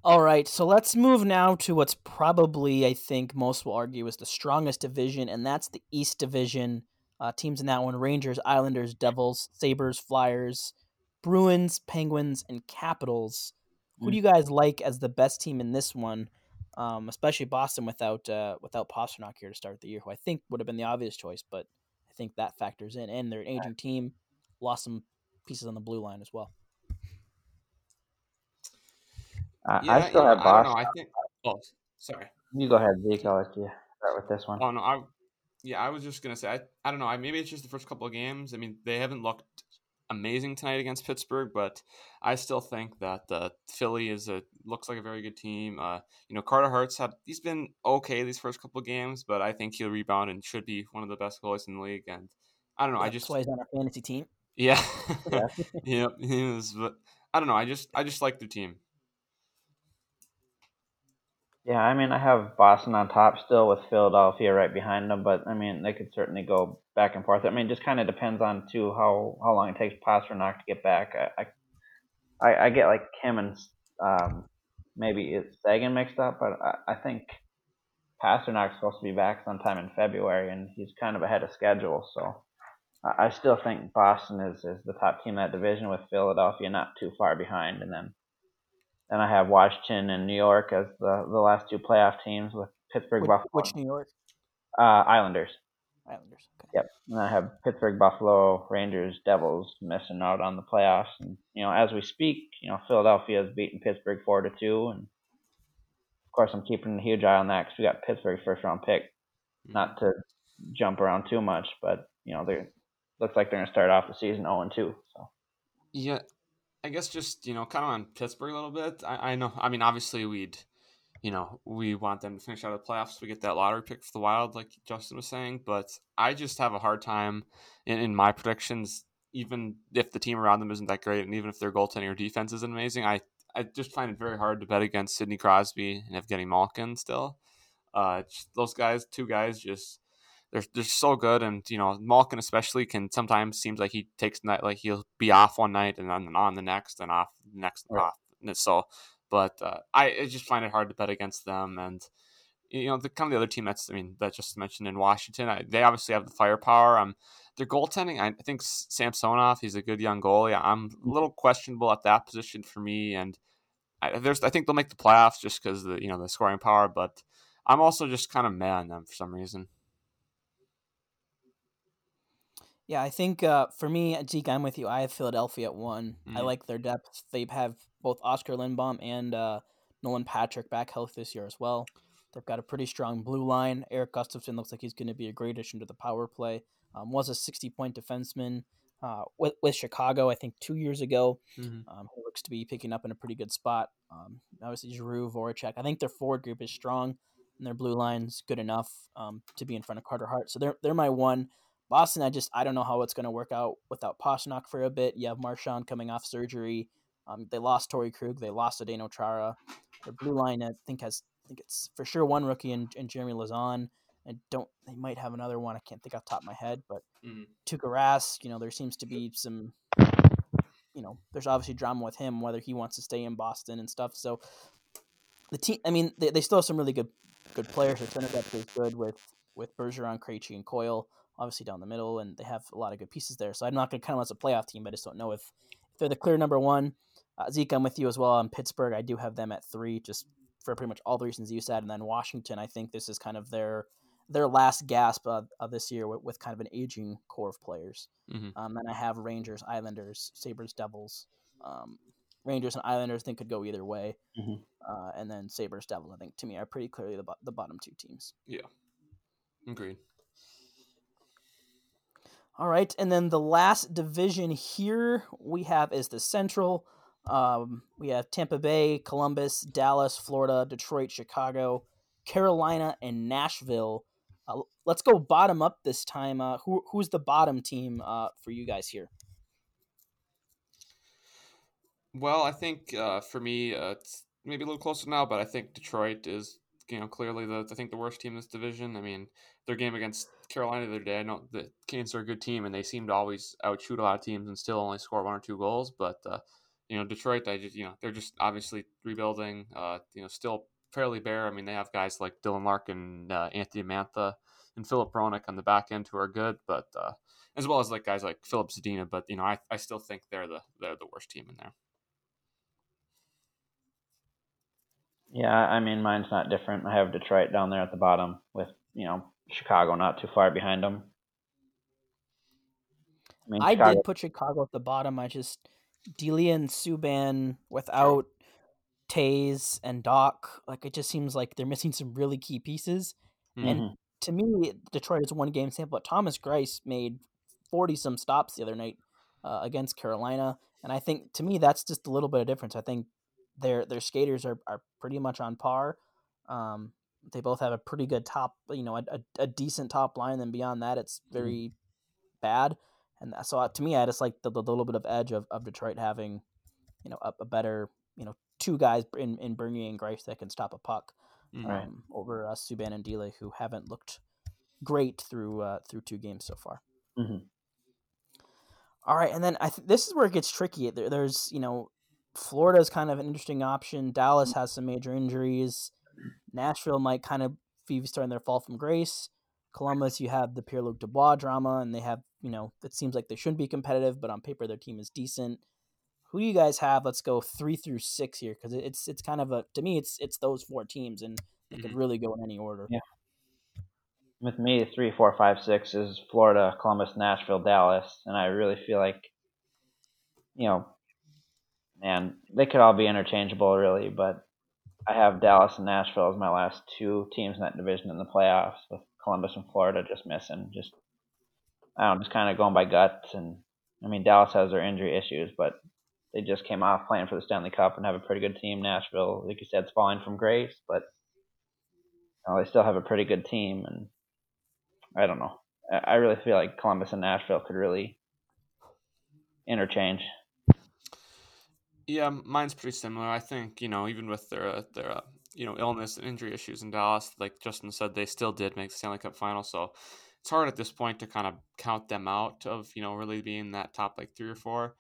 All right, so let's move now to what's probably, I think, most will argue is the strongest division, and that's the East Division. Uh, teams in that one Rangers, Islanders, Devils, Sabres, Flyers, Bruins, Penguins, and Capitals. Who do you guys like as the best team in this one? Um, especially Boston without uh, without Pastrnak here to start the year, who I think would have been the obvious choice, but I think that factors in. And they're an aging team, lost some pieces on the blue line as well. I, Yeah, I still yeah, have I don't Boston. know. I think. Oh, sorry. You go ahead, Zeke. I'll let you start with this one. Oh no, I yeah, I was just gonna say I, I don't know. I maybe it's just the first couple of games. I mean, they haven't looked amazing tonight against Pittsburgh, but I still think that uh, Philly is a looks like a very good team. Uh, you know, Carter Hart's had he's been okay these first couple of games, but I think he'll rebound and should be one of the best goalies in the league. And I don't know, I That's just why he's on our fantasy team. yeah, Yeah. yeah, he is. But I don't know, I just I just like the team. Yeah, I mean, I have Boston on top still with Philadelphia right behind them, but I mean, they could certainly go back and forth. I mean, it just kind of depends on too how how long it takes Pastrnak to get back. I I, I get like him and um, maybe it's Seguin mixed up, but I, I think Pastrnak's supposed to be back sometime in February, and he's kind of ahead of schedule. So I, I still think Boston is, is the top team in that division, with Philadelphia not too far behind, and then then I have Washington and New York as the the last two playoff teams with Pittsburgh, Which, Buffalo, which New York uh, Islanders. Islanders? Okay. Yep. And I have Pittsburgh, Buffalo, Rangers, Devils missing out on the playoffs. And you know, as we speak, you know, Philadelphia has beaten Pittsburgh four to two, and of course, I'm keeping a huge eye on that because we got Pittsburgh's first round pick. Not to jump around too much, but you know, they looks like they're gonna start off the season 0 and 2. So Yeah, I guess just you know, kind of on Pittsburgh a little bit. I, I know. I mean, obviously, we'd you know we want them to finish out of the playoffs. We get that lottery pick for the Wild, like Justin was saying. But I just have a hard time in, in my predictions. Even if the team around them isn't that great, and even if their goaltending or defense isn't amazing, I I just find it very hard to bet against Sidney Crosby and Evgeny Malkin still. Uh, those guys, two guys, just they're they're so good, and you know Malkin especially can sometimes seems like he takes night like he'll be off one night and then on the next and off the next Right. off. And so, but uh, I, I just find it hard to bet against them, and you know the kind of the other team that's I mean that just mentioned in Washington, I, they obviously have the firepower. Um, their goaltending, I, I think Samsonov, he's a good young goalie. I'm a little questionable at that position for me, and I, there's I think they'll make the playoffs just because the you know the scoring power, but I'm also just kind of mad on them for some reason. Yeah, I think uh, for me, Zeke, I'm with you. I have Philadelphia at one. I Mhm. like their depth. They have both Oskar Lindblom and uh, Nolan Patrick back health this year as well. They've got a pretty strong blue line. Erik Gustafsson looks like he's going to be a great addition to the power play. Um, was a 60 point defenseman uh, with, with Chicago, I think, two years ago. Mhm. Um, he looks to be picking up in a pretty good spot. Um, obviously, Giroux, Voracek. I think their forward group is strong, and their blue line's good enough um, to be in front of Carter Hart. So they're they're my one. Boston, I just I don't know how it's going to work out without Pastrnak for a bit. You have Marchand coming off surgery. Um, they lost Torrey Krug. They lost Zdeno Chara. Their blue line, I think, has I think it's for sure one rookie in, in Jeremy Lauzon. And don't they might have another one. I can't think off the top of my head, but Mhm. Tuukka Rask, you know, there seems to be some, you know, there's obviously drama with him whether he wants to stay in Boston and stuff. So the team, I mean, they, they still have some really good good players. Their center depth is good with with Bergeron, Krejci, and Coyle, obviously down the middle, and they have a lot of good pieces there. So I'm not going to count them as a playoff team, but I just don't know if, if they're the clear number one. Uh, Zeke, I'm with you as well on Pittsburgh. I do have them at three, just for pretty much all the reasons you said. And then Washington, I think this is kind of their their last gasp of, of this year with, with kind of an aging core of players. Mhm. Um, then I have Rangers, Islanders, Sabres, Devils. Um, Rangers and Islanders I think could go either way. Mhm. Uh, and then Sabres, Devils, I think to me are pretty clearly the, bo- the bottom two teams. Yeah, agreed. All right, and then the last division here we have is the Central. Um, we have Tampa Bay, Columbus, Dallas, Florida, Detroit, Chicago, Carolina, and Nashville. Uh, let's go bottom up this time. Uh, who who's the bottom team uh, for you guys here? Well, I think uh, for me, uh, it's maybe a little closer now, but I think Detroit is, you know, clearly the I think the worst team in this division. I mean, their game against Carolina the other day, I know the Canes are a good team, and they seem to always outshoot a lot of teams and still only score one or two goals. But uh, you know, Detroit, I just you know they're just obviously rebuilding. Uh, you know, still fairly bare. I mean, they have guys like Dylan Larkin, uh, Anthony Mantha, and Filip Hronek on the back end who are good, but uh, as well as like guys like Filip Zadina. But you know, I, I still think they're the they're the worst team in there. Yeah, I mean mine's not different. I have Detroit down there at the bottom with you know Chicago not too far behind them. I mean, I Chicago, did put Chicago at the bottom. I just Delia and Subban without Toews and Dach. Like it just seems like they're missing some really key pieces. And Mhm. to me, Detroit is one game sample. But Thomas Greiss made forty some stops the other night uh, against Carolina, and I think to me that's just a little bit of difference. I think their their skaters are, are pretty much on par. Um, they both have a pretty good top, you know, a, a, a decent top line. Then beyond that, it's very bad. And so uh, to me, I just like the, the little bit of edge of, of Detroit having, you know, a, a better, you know, two guys in, in Bernier and Greiss that can stop a puck Mhm. Right. um, over uh, Subban and Dele, who haven't looked great through uh, through two games so far. Mhm. All right, and then I th- this is where it gets tricky. There, there's you know Florida is kind of an interesting option. Dallas mm. has some major injuries. Nashville might kind of be starting their fall from grace. Columbus, you have the Pierre Luc Dubois drama, and they have, you know, it seems like they shouldn't be competitive, but on paper their team is decent. Who do you guys have? Let's go three through six here because it's it's kind of a to me it's it's those four teams and they could mm-hmm. really go in any order. Yeah. With me, three, four, five, six is Florida, Columbus, Nashville, Dallas, and I really feel like, you know, man, they could all be interchangeable really, but I have Dallas and Nashville as my last two teams in that division in the playoffs, with Columbus and Florida just missing. Just I don't just kind of going by guts. And I mean, Dallas has their injury issues, but they just came off playing for the Stanley Cup and have a pretty good team. Nashville, like you said, is falling from grace, but you know, they still have a pretty good team. And I don't know. I really feel like Columbus and Nashville could really interchange. Yeah, mine's pretty similar. I think you know, even with their uh, their uh, you know illness and injury issues in Dallas, like Justin said, they still did make the Stanley Cup final. So it's hard at this point to kind of count them out of you know really being that top like three or four.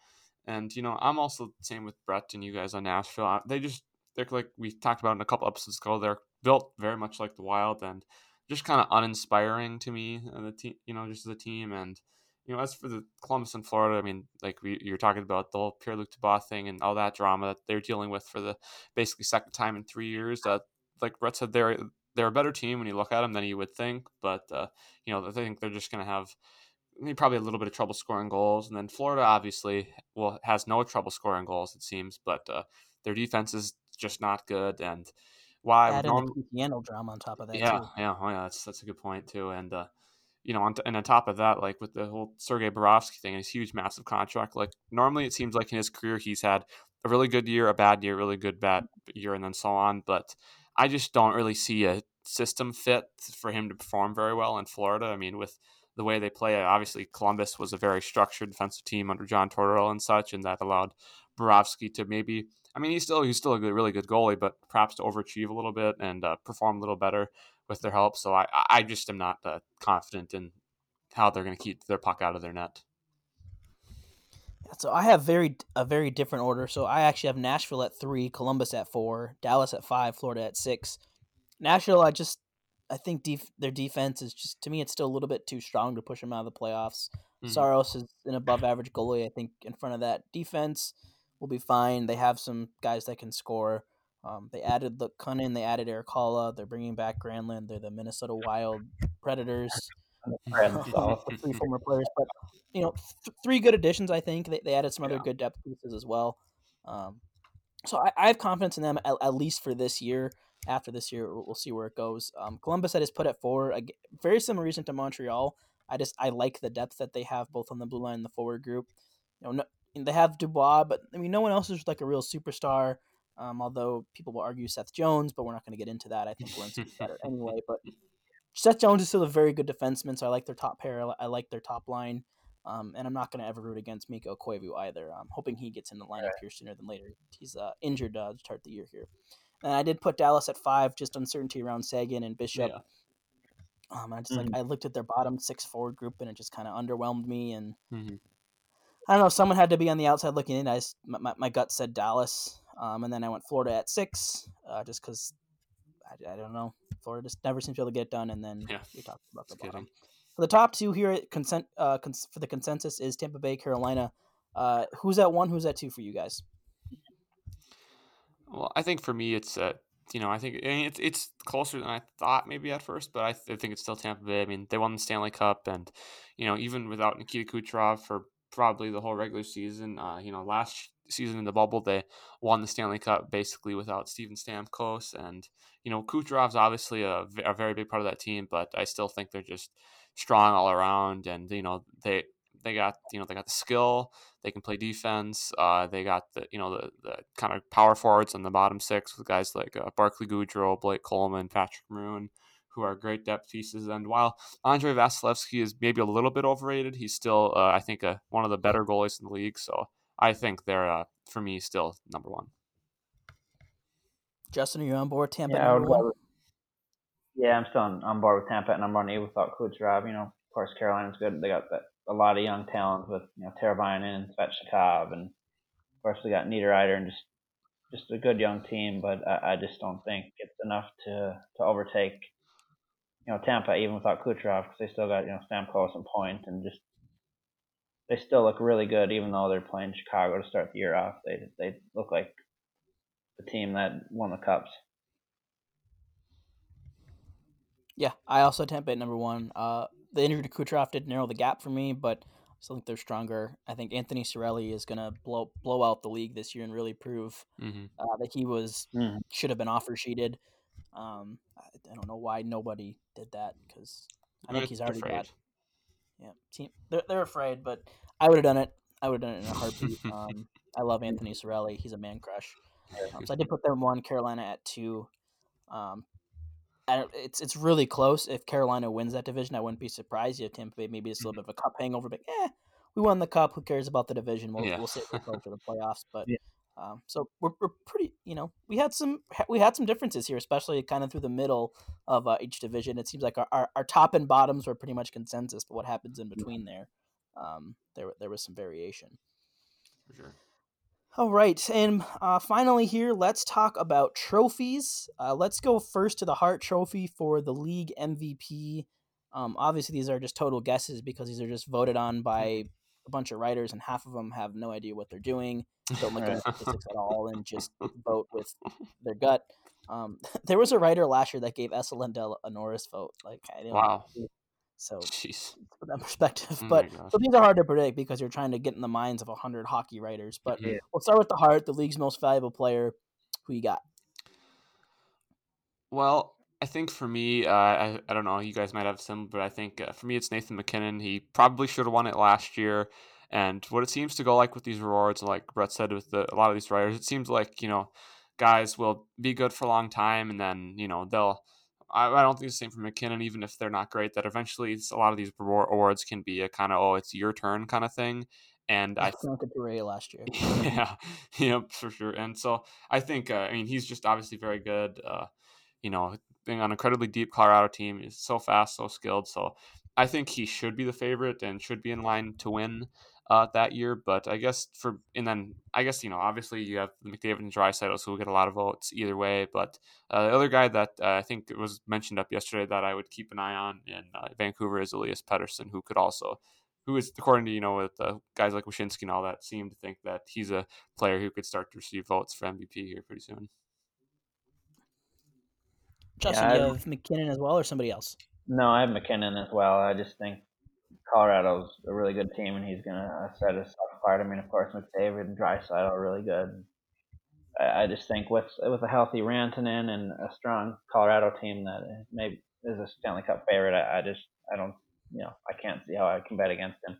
And you know, I'm also the same with Brett and you guys on Nashville. They just they're like we talked about in a couple episodes ago. They're built very much like the Wild and just kind of uninspiring to me. The team, you know, just as a team and you know, as for the Columbus and Florida, I mean, like we, you're talking about the whole Pierre Luc Dubois thing and all that drama that they're dealing with for the basically second time in three years. That, like Brett said, they're they're a better team when you look at them than you would think. But uh, you know, I think they're just going to have probably a little bit of trouble scoring goals. And then Florida, obviously, well, has no trouble scoring goals it seems, but uh, their defense is just not good. And why? Add in the drama on top of that. Yeah, too. yeah, oh yeah, that's that's a good point too. And uh, you know, on t- and on top of that, like with the whole Sergei Bobrovsky thing, his huge, massive contract. Like normally, it seems like in his career, he's had a really good year, a bad year, really good bad year, and then so on. But I just don't really see a system fit for him to perform very well in Florida. I mean, with the way they play, obviously Columbus was a very structured defensive team under John Tortorella and such, and that allowed Bobrovsky to maybe. I mean, he's still he's still a good, really good goalie, but perhaps to overachieve a little bit and uh, perform a little better with their help. So I, I just am not uh, confident in how they're going to keep their puck out of their net. So I have very a very different order. So I actually have Nashville at three, Columbus at four, Dallas at five, Florida at six. Nashville, I just I think def- their defense is just to me it's still a little bit too strong to push them out of the playoffs. Mm-hmm. Saros is an above average goalie. I think in front of that defense will be fine. They have some guys that can score. Um, they added the Kunin, they added Erik Haula, they're bringing back Granlund, they're the Minnesota Wild Predators. three former players, but you know, th- three good additions. I think they, they added some other yeah. good depth pieces as well. Um, so I, I, have confidence in them at, at, least for this year. After this year, we'll, we'll see where it goes. Um, Columbus I just put at four. A very similar reason to Montreal. I just I like the depth that they have both on the blue line and the forward group. You know, no, they have Dubois, but I mean, no one else is like a real superstar. Um, although people will argue Seth Jones, but we're not going to get into that. I think Werenski's better anyway. But Seth Jones is still a very good defenseman, so I like their top pair. I like their top line. Um, and I'm not going to ever root against Mikko Koivu either. I'm hoping he gets in the lineup here sooner than later. He's uh, injured uh, to start the year here. And I did put Dallas at five, just uncertainty around Seguin and Bishop. Yeah. Um, I just mm-hmm. like I looked at their bottom six forward group and it just kind of underwhelmed me. And mm-hmm. I don't know, someone had to be on the outside looking in. I just, my, my gut said Dallas. Um, and then I went Florida at six, uh, just because I, I, don't know. Florida just never seems to be able to get it done. And then yeah. we talked about the bottom. For the top two here, consent uh, cons- for the consensus is Tampa Bay, Carolina. Uh, who's at one? Who's at two for you guys? Well, I think for me, it's uh, you know, I think it's it's closer than I thought maybe at first, but I, th- I think it's still Tampa Bay. I mean, they won the Stanley Cup, and you know, even without Nikita Kucherov for probably the whole regular season, uh, you know, last season in the bubble, they won the Stanley Cup basically without Steven Stamkos. And, you know, Kucherov's obviously a, a very big part of that team, but I still think they're just strong all around. And, you know, they, they got you know they got the skill they can play defense uh, they got the you know the, the kind of power forwards on the bottom six with guys like uh, Barclay Goodrow Blake Coleman Patrick Maroon who are great depth pieces. And while Andre Vasilevskiy is maybe a little bit overrated, he's still, uh, I think, uh, one of the better goalies in the league. So I think they're, uh, for me, still number one. Justin, are you on board Tampa yeah, number one? Yeah, I'm still on, on board with Tampa at number one. Even without Kucherov, you know, of course, Carolina's good. They got that, a lot of young talent with you know Teravainen and Svechnikov, and of course they got Niederreiter and just just a good young team, but I, I just don't think it's enough to to overtake you know Tampa even without Kucherov because they still got you know Stamkos and Point and just they still look really good even though they're playing Chicago to start the year off. They they look like the team that won the cups. Yeah, I also Tampa at number one. Uh, the injury to Kucherov did narrow the gap for me, but I still think they're stronger. I think Anthony Cirelli is gonna blow blow out the league this year and really prove hmm uh, that he was Mhm. should have been offer sheeted. Um, I, I don't know why nobody did that because I think he's already got yeah team. They're they're afraid, but I would have done it. I would have done it in a heartbeat. um, I love Anthony Cirelli. He's a man crush. Um, so I did put them one, Carolina at two. Um, it's it's really close. If Carolina wins that division, I wouldn't be surprised. You have Tampa Bay maybe it's a little bit of a cup hangover, but eh, we won the cup. Who cares about the division? We'll Yeah. we'll save it for the playoffs. But Yeah. Um, so we're, we're pretty. You know, we had some we had some differences here, especially kind of through the middle of uh, each division. It seems like our, our, our top and bottoms were pretty much consensus, but what happens in between there, um, there there was some variation. For sure. All right, and uh, finally here, let's talk about trophies. Uh, let's go first to the Hart Trophy for the league MVP. Um, obviously, these are just total guesses because these are just voted on by a bunch of writers, and half of them have no idea what they're doing, don't look at the statistics at all, and just vote with their gut. Um, there was a writer last year that gave Esa Lindell a Norris vote. Like, I don't Wow. So Jeez. put that perspective. Oh but gosh. so these are hard to predict because you're trying to get in the minds of hundred hockey writers. But Yeah. we'll start with the Hart, the league's most valuable player. Who you got? Well, I think for me, uh, I, I don't know, you guys might have some, but I think uh, for me, it's Nathan MacKinnon. He probably should have won it last year. And what it seems to go like with these rewards, like Brett said with the, a lot of these writers, it seems like, you know, guys will be good for a long time and then, you know, they'll. I, I don't think it's the same for McKinnon, even if they're not great, that eventually it's, a lot of these reward, awards can be a kind of, oh, it's your turn kind of thing. And I Frank Touré last year. yeah, yep, for sure. And so I think, uh, I mean, he's just obviously very good. Uh, you know, being on an incredibly deep Colorado team, he's so fast, so skilled. So I think he should be the favorite and should be in line to win uh, that year. But I guess for and then I guess you know, obviously you have McDavid and Draisaitl, so we'll get a lot of votes either way. But uh, the other guy that uh, I think was mentioned up yesterday that I would keep an eye on in uh, Vancouver is Elias Pettersson, who could also who is according to you know with uh, guys like Wyshynski and all that seem to think that he's a player who could start to receive votes for MVP here pretty soon. Justin, Yeah, you have MacKinnon as well, or somebody else? No, I have MacKinnon as well. I just think Colorado's a really good team, and he's gonna uh, set us apart. I mean, of course, McDavid and Draisaitl are really good. I, I just think with with a healthy Rantanen and a strong Colorado team that maybe is a Stanley Cup favorite, I, I just I don't you know I can't see how I can bet against him.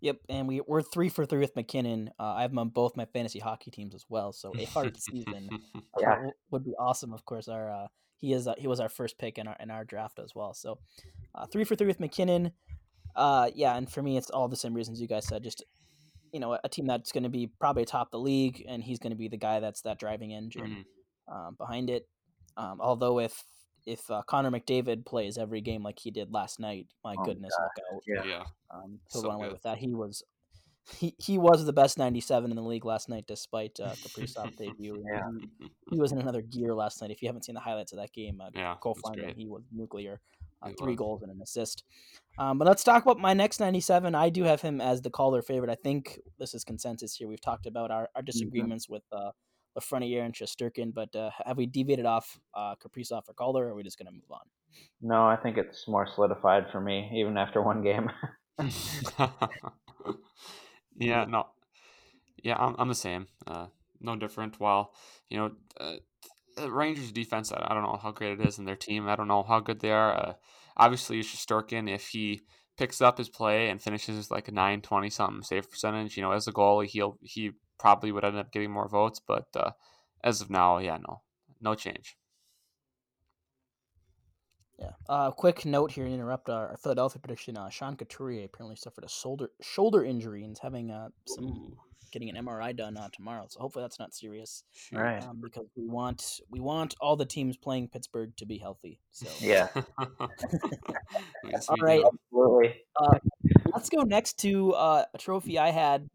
Yep, and we we're three for three with MacKinnon. Uh, I have him on both my fantasy hockey teams as well. So a hard season uh, Yeah. w- would be awesome. Of course, our uh, he is uh, he was our first pick in our in our draft as well. So uh, three for three with MacKinnon. Uh, yeah, and for me, it's all the same reasons you guys said. Just you know, a team that's going to be probably top the league, and he's going to be the guy that's that driving engine Mhm. um, behind it. Um, although if if uh, Connor McDavid plays every game like he did last night, my Oh, goodness, look out! Yeah. yeah. Um, he'll So run away good. with that. He was he, he was the best 97 in the league last night, despite uh, Kaprizov debut. Yeah. He, he was in another gear last night. If you haven't seen the highlights of that game, uh, Yeah, go find him. He was nuclear. Uh, three was. goals and an assist. Um, but let's talk about my next 97. I do have him as the Calder favorite. I think this is consensus here. We've talked about our, our disagreements with uh, Lafreniere and Shesterkin, but uh, have we deviated off uh, Kaprizov or Calder, or are we just going to move on? No, I think it's more solidified for me even after one game. yeah, no. Yeah, I'm, I'm the same. Uh, no different. While, you know, uh, Rangers defense, I, I don't know how great it is in their team. I don't know how good they are. Uh, obviously, Shesterkin, if he picks up his play and finishes like a 9 20 something save percentage, you know, as a goalie, he'll, he probably would end up getting more votes. But uh, as of now, yeah, no, no change. Yeah. Uh, quick note here to interrupt our, our Philadelphia prediction. Uh, Sean Couturier apparently suffered a shoulder shoulder injury and is having uh, some Ooh, getting an MRI done uh, tomorrow. So hopefully that's not serious. shoot. Right. Um, because we want we want all the teams playing Pittsburgh to be healthy. So yeah, Yes, All we right. absolutely. let's go next to uh, a trophy I had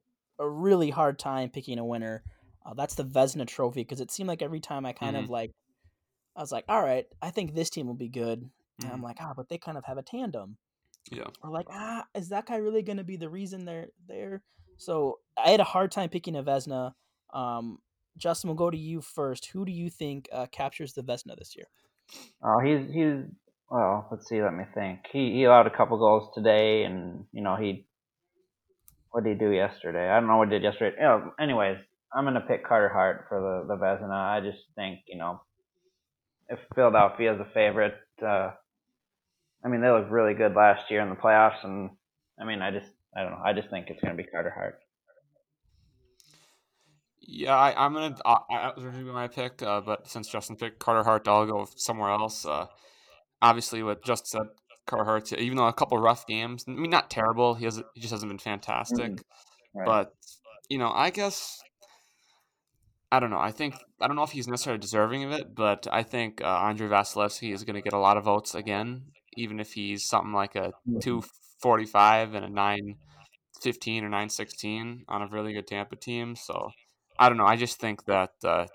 a really hard time picking a winner. Uh, that's the Vezina Trophy because it seemed like every time I kind Mhm. of like, I was like, all right, I think this team will be good. And Mhm. I'm like, ah, but they kind of have a tandem. Yeah. Or like, ah, is that guy really going to be the reason they're there? So I had a hard time picking a Vezina. Um, Justin, we'll go to you first. Who do you think uh, captures the Vezina this year? Oh, he's he's well. Let's see. Let me think. He he allowed a couple goals today, and you know he. What did he do yesterday? I don't know what he did yesterday. You know, anyways, I'm gonna pick Carter Hart for the the Vezina. I just think you know, if Philadelphia is a favorite, uh, I mean they looked really good last year in the playoffs, and I mean I just I don't know. I just think it's gonna be Carter Hart. Yeah, I, I'm gonna. I, I was gonna be my pick, uh, but since Justin picked Carter Hart, I'll go somewhere else. Uh, obviously, what Justin said, Carter Hart, even though a couple rough games, I mean, not terrible. He has, he just hasn't been fantastic. Right. But you know, I guess I don't know. I think I don't know if he's necessarily deserving of it, but I think uh, Andre Vasilevskiy is going to get a lot of votes again, even if he's something like a two forty five and a nine fifteen or nine sixteen on a really good Tampa team. So I don't know. I just think that uh,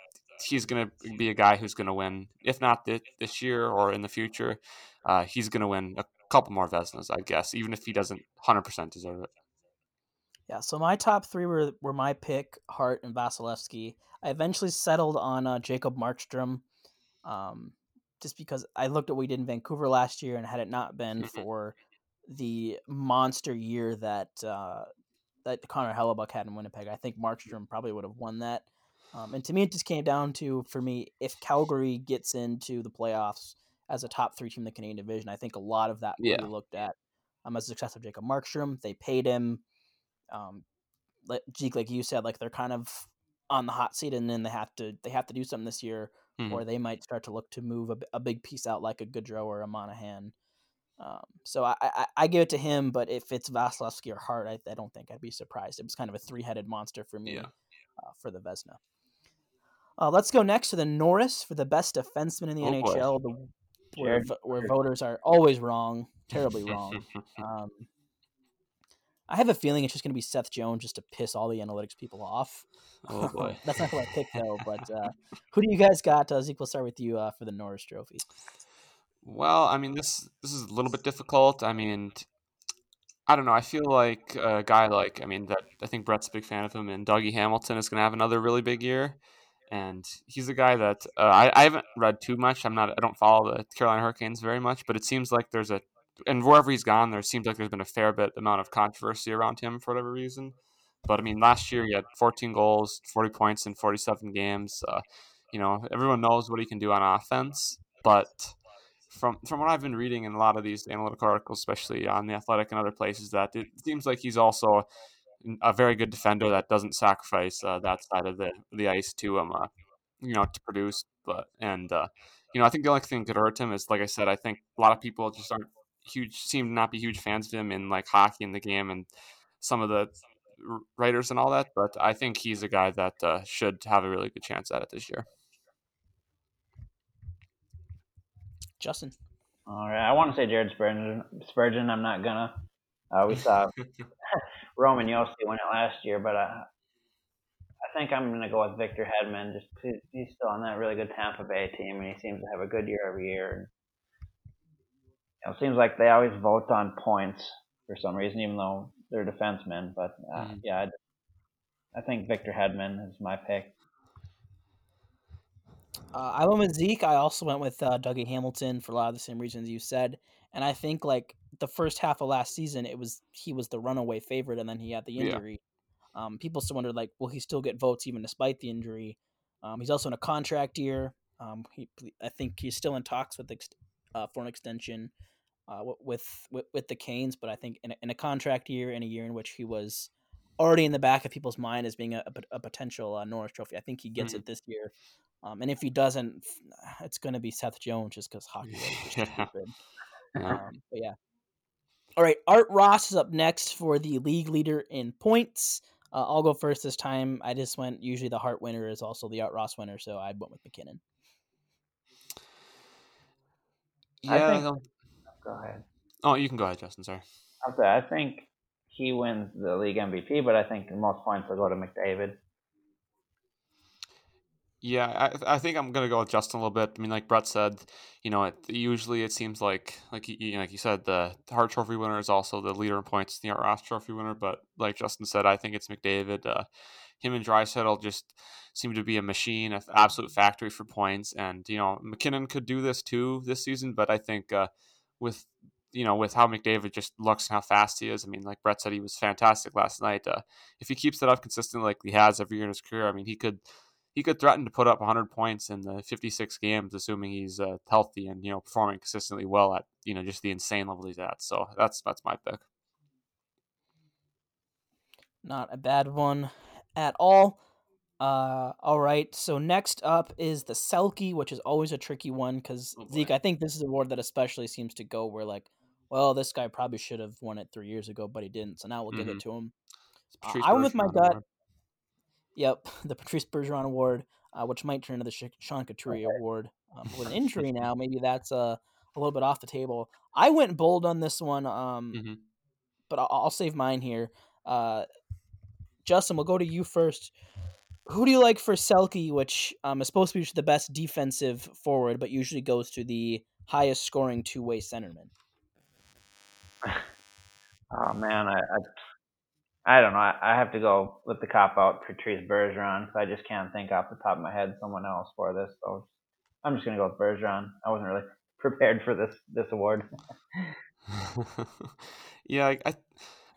he's going to be a guy who's going to win, if not this, this year or in the future. Uh, he's going to win a couple more Vezinas, I guess, even if he doesn't hundred percent deserve it. Yeah, so my top three were were my pick, Hart and Vasilevskiy. I eventually settled on uh, Jacob Markstrom, um, just because I looked at what we did in Vancouver last year, and had it not been Mhm. for the monster year that uh, that Connor Hellebuyck had in Winnipeg, I think Markstrom probably would have won that. Um, and to me, it just came down to for me if Calgary gets into the playoffs as a top three team in the Canadian division, I think a lot of that Yeah. looked at um, as the success of Jacob Markstrom. They paid him um like Jeek, like you said, like they're kind of on the hot seat, and then they have to they have to do something this year, Mhm. or they might start to look to move a big piece out like a Gaudreau or a Monahan. Um, so I, I I give it to him, but if it's Vasilevskiy or Hart, I, I don't think I'd be surprised. It was kind of a three headed monster for me Yeah. uh, for the Vezina. Uh, let's go next to the Norris for the best defenseman in the Oh, boy. NHL, the, where, where voters are always wrong, terribly wrong. Um, I have a feeling it's just going to be Seth Jones just to piss all the analytics people off. oh boy. That's not who I picked though. But uh, who do you guys got? Uh, Zeke, we'll start with you uh, for the Norris Trophy. Well, I mean, this this is a little bit difficult. I mean, I don't know. I feel like a guy like I mean that I think Brett's a big fan of him, and Dougie Hamilton is going to have another really big year, and he's a guy that uh, I I haven't read too much. I'm not I don't follow the Carolina Hurricanes very much, but it seems like there's a and wherever he's gone, there seems like there's been a fair bit amount of controversy around him for whatever reason. But I mean, last year he had 14 goals, 40 points in 47 games. Uh, you know, everyone knows what he can do on offense, but from from what I've been reading in a lot of these analytical articles, especially on the Athletic and other places, that it seems like he's also a very good defender that doesn't sacrifice uh, that side of the the ice to um uh, you know to produce. But and uh, you know I think the only thing that could hurt him is like I said, I think a lot of people just aren't huge, seem to not be huge fans of him in like hockey in the game and some of the writers and all that. But I think he's a guy that uh, should have a really good chance at it this year. Justin. All right, I want to say Jared Spurgeon. Spurgeon, I'm not gonna. Uh, we saw Roman Josi won it last year, but I, I think I'm gonna go with Victor Hedman. Just 'cause he's still on that really good Tampa Bay team, and he seems to have a good year every year. And, you know, it seems like they always vote on points for some reason, even though they're defensemen. But uh, Mhm. yeah, I, I think Victor Hedman is my pick. Uh, I went with Zeke. I also went with uh, Dougie Hamilton for a lot of the same reasons you said. And I think like the first half of last season, it was he was the runaway favorite, and then he had the Yeah. injury. Um, people still wondered like, will he still get votes even despite the injury? Um, he's also in a contract year. Um, he, I think he's still in talks with ex- uh, for an extension uh, with, with with the Canes, but I think in a, in a contract year, in a year in which he was already in the back of people's mind as being a, a a potential uh, Norris Trophy, I think he gets Mhm. it this year. Um, and if he doesn't, it's going to be Seth Jones just because hockey. Yeah. Um, but yeah. All right, Art Ross is up next for the league leader in points. Uh, I'll go first this time. I just went. Usually, the Hart winner is also the Art Ross winner, so I went with MacKinnon. I Yeah. think- they'll- Go ahead. Oh, you can go ahead, Justin. Sorry. I'll say I think he wins the league MVP, but I think the most points will go to McDavid. Yeah, I, I think I'm gonna go with Justin a little bit. I mean, like Brett said, you know, it, usually it seems like like you, like you said, the Hart Trophy winner is also the leader in points, the Art Ross Trophy winner. But like Justin said, I think it's McDavid. Uh, him and Draisaitl just seem to be a machine, an absolute factory for points. And you know, MacKinnon could do this too this season, but I think uh, with you know, with how McDavid just looks and how fast he is. I mean, like Brett said, he was fantastic last night. Uh, if he keeps that up consistently like he has every year in his career, I mean, he could he could threaten to put up 100 points in the 56 games, assuming he's uh, healthy and you know performing consistently well at you know just the insane level he's at. So that's that's my pick. Not a bad one at all. Uh, all right. So next up is the Selke, which is always a tricky one because Oh, Zeke. I think this is a award that especially seems to go where like, well, this guy probably should have won it three years ago, but he didn't. So now we'll give it Mhm. to him. Uh, I went with my gut. award. Yep, the Patrice Bergeron Award, uh, which might turn into the Sean Couturier Award. Um, with an injury now, maybe that's uh, a little bit off the table. I went bold on this one, um, Mhm. but I'll, I'll save mine here. Uh, Justin, we'll go to you first. Who do you like for Selke, which um, is supposed to be the best defensive forward, but usually goes to the highest scoring two way centerman? Oh man, I I, I don't know. I, I have to go with the cop out Patrice Bergeron because I just can't think off the top of my head someone else for this. So I'm just gonna go with Bergeron. I wasn't really prepared for this this award. yeah, I, I,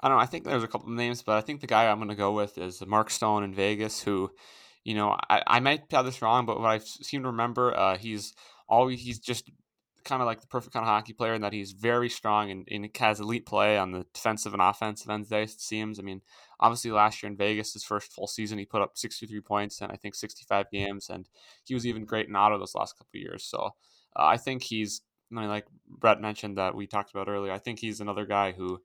I don't know. I think there's a couple of names, but I think the guy I'm going to go with is Mark Stone in Vegas, who, you know, I, I might have this wrong, but what I seem to remember, uh, he's always he's just kind of like the perfect kind of hockey player in that he's very strong and, and has elite play on the defensive and offensive ends. It seems. I mean, obviously last year in Vegas, his first full season, he put up 63 points and I think 65 games, and he was even great in Ottawa those last couple of years. So uh, I think he's I mean, like Brett mentioned that we talked about earlier. I think he's another guy who.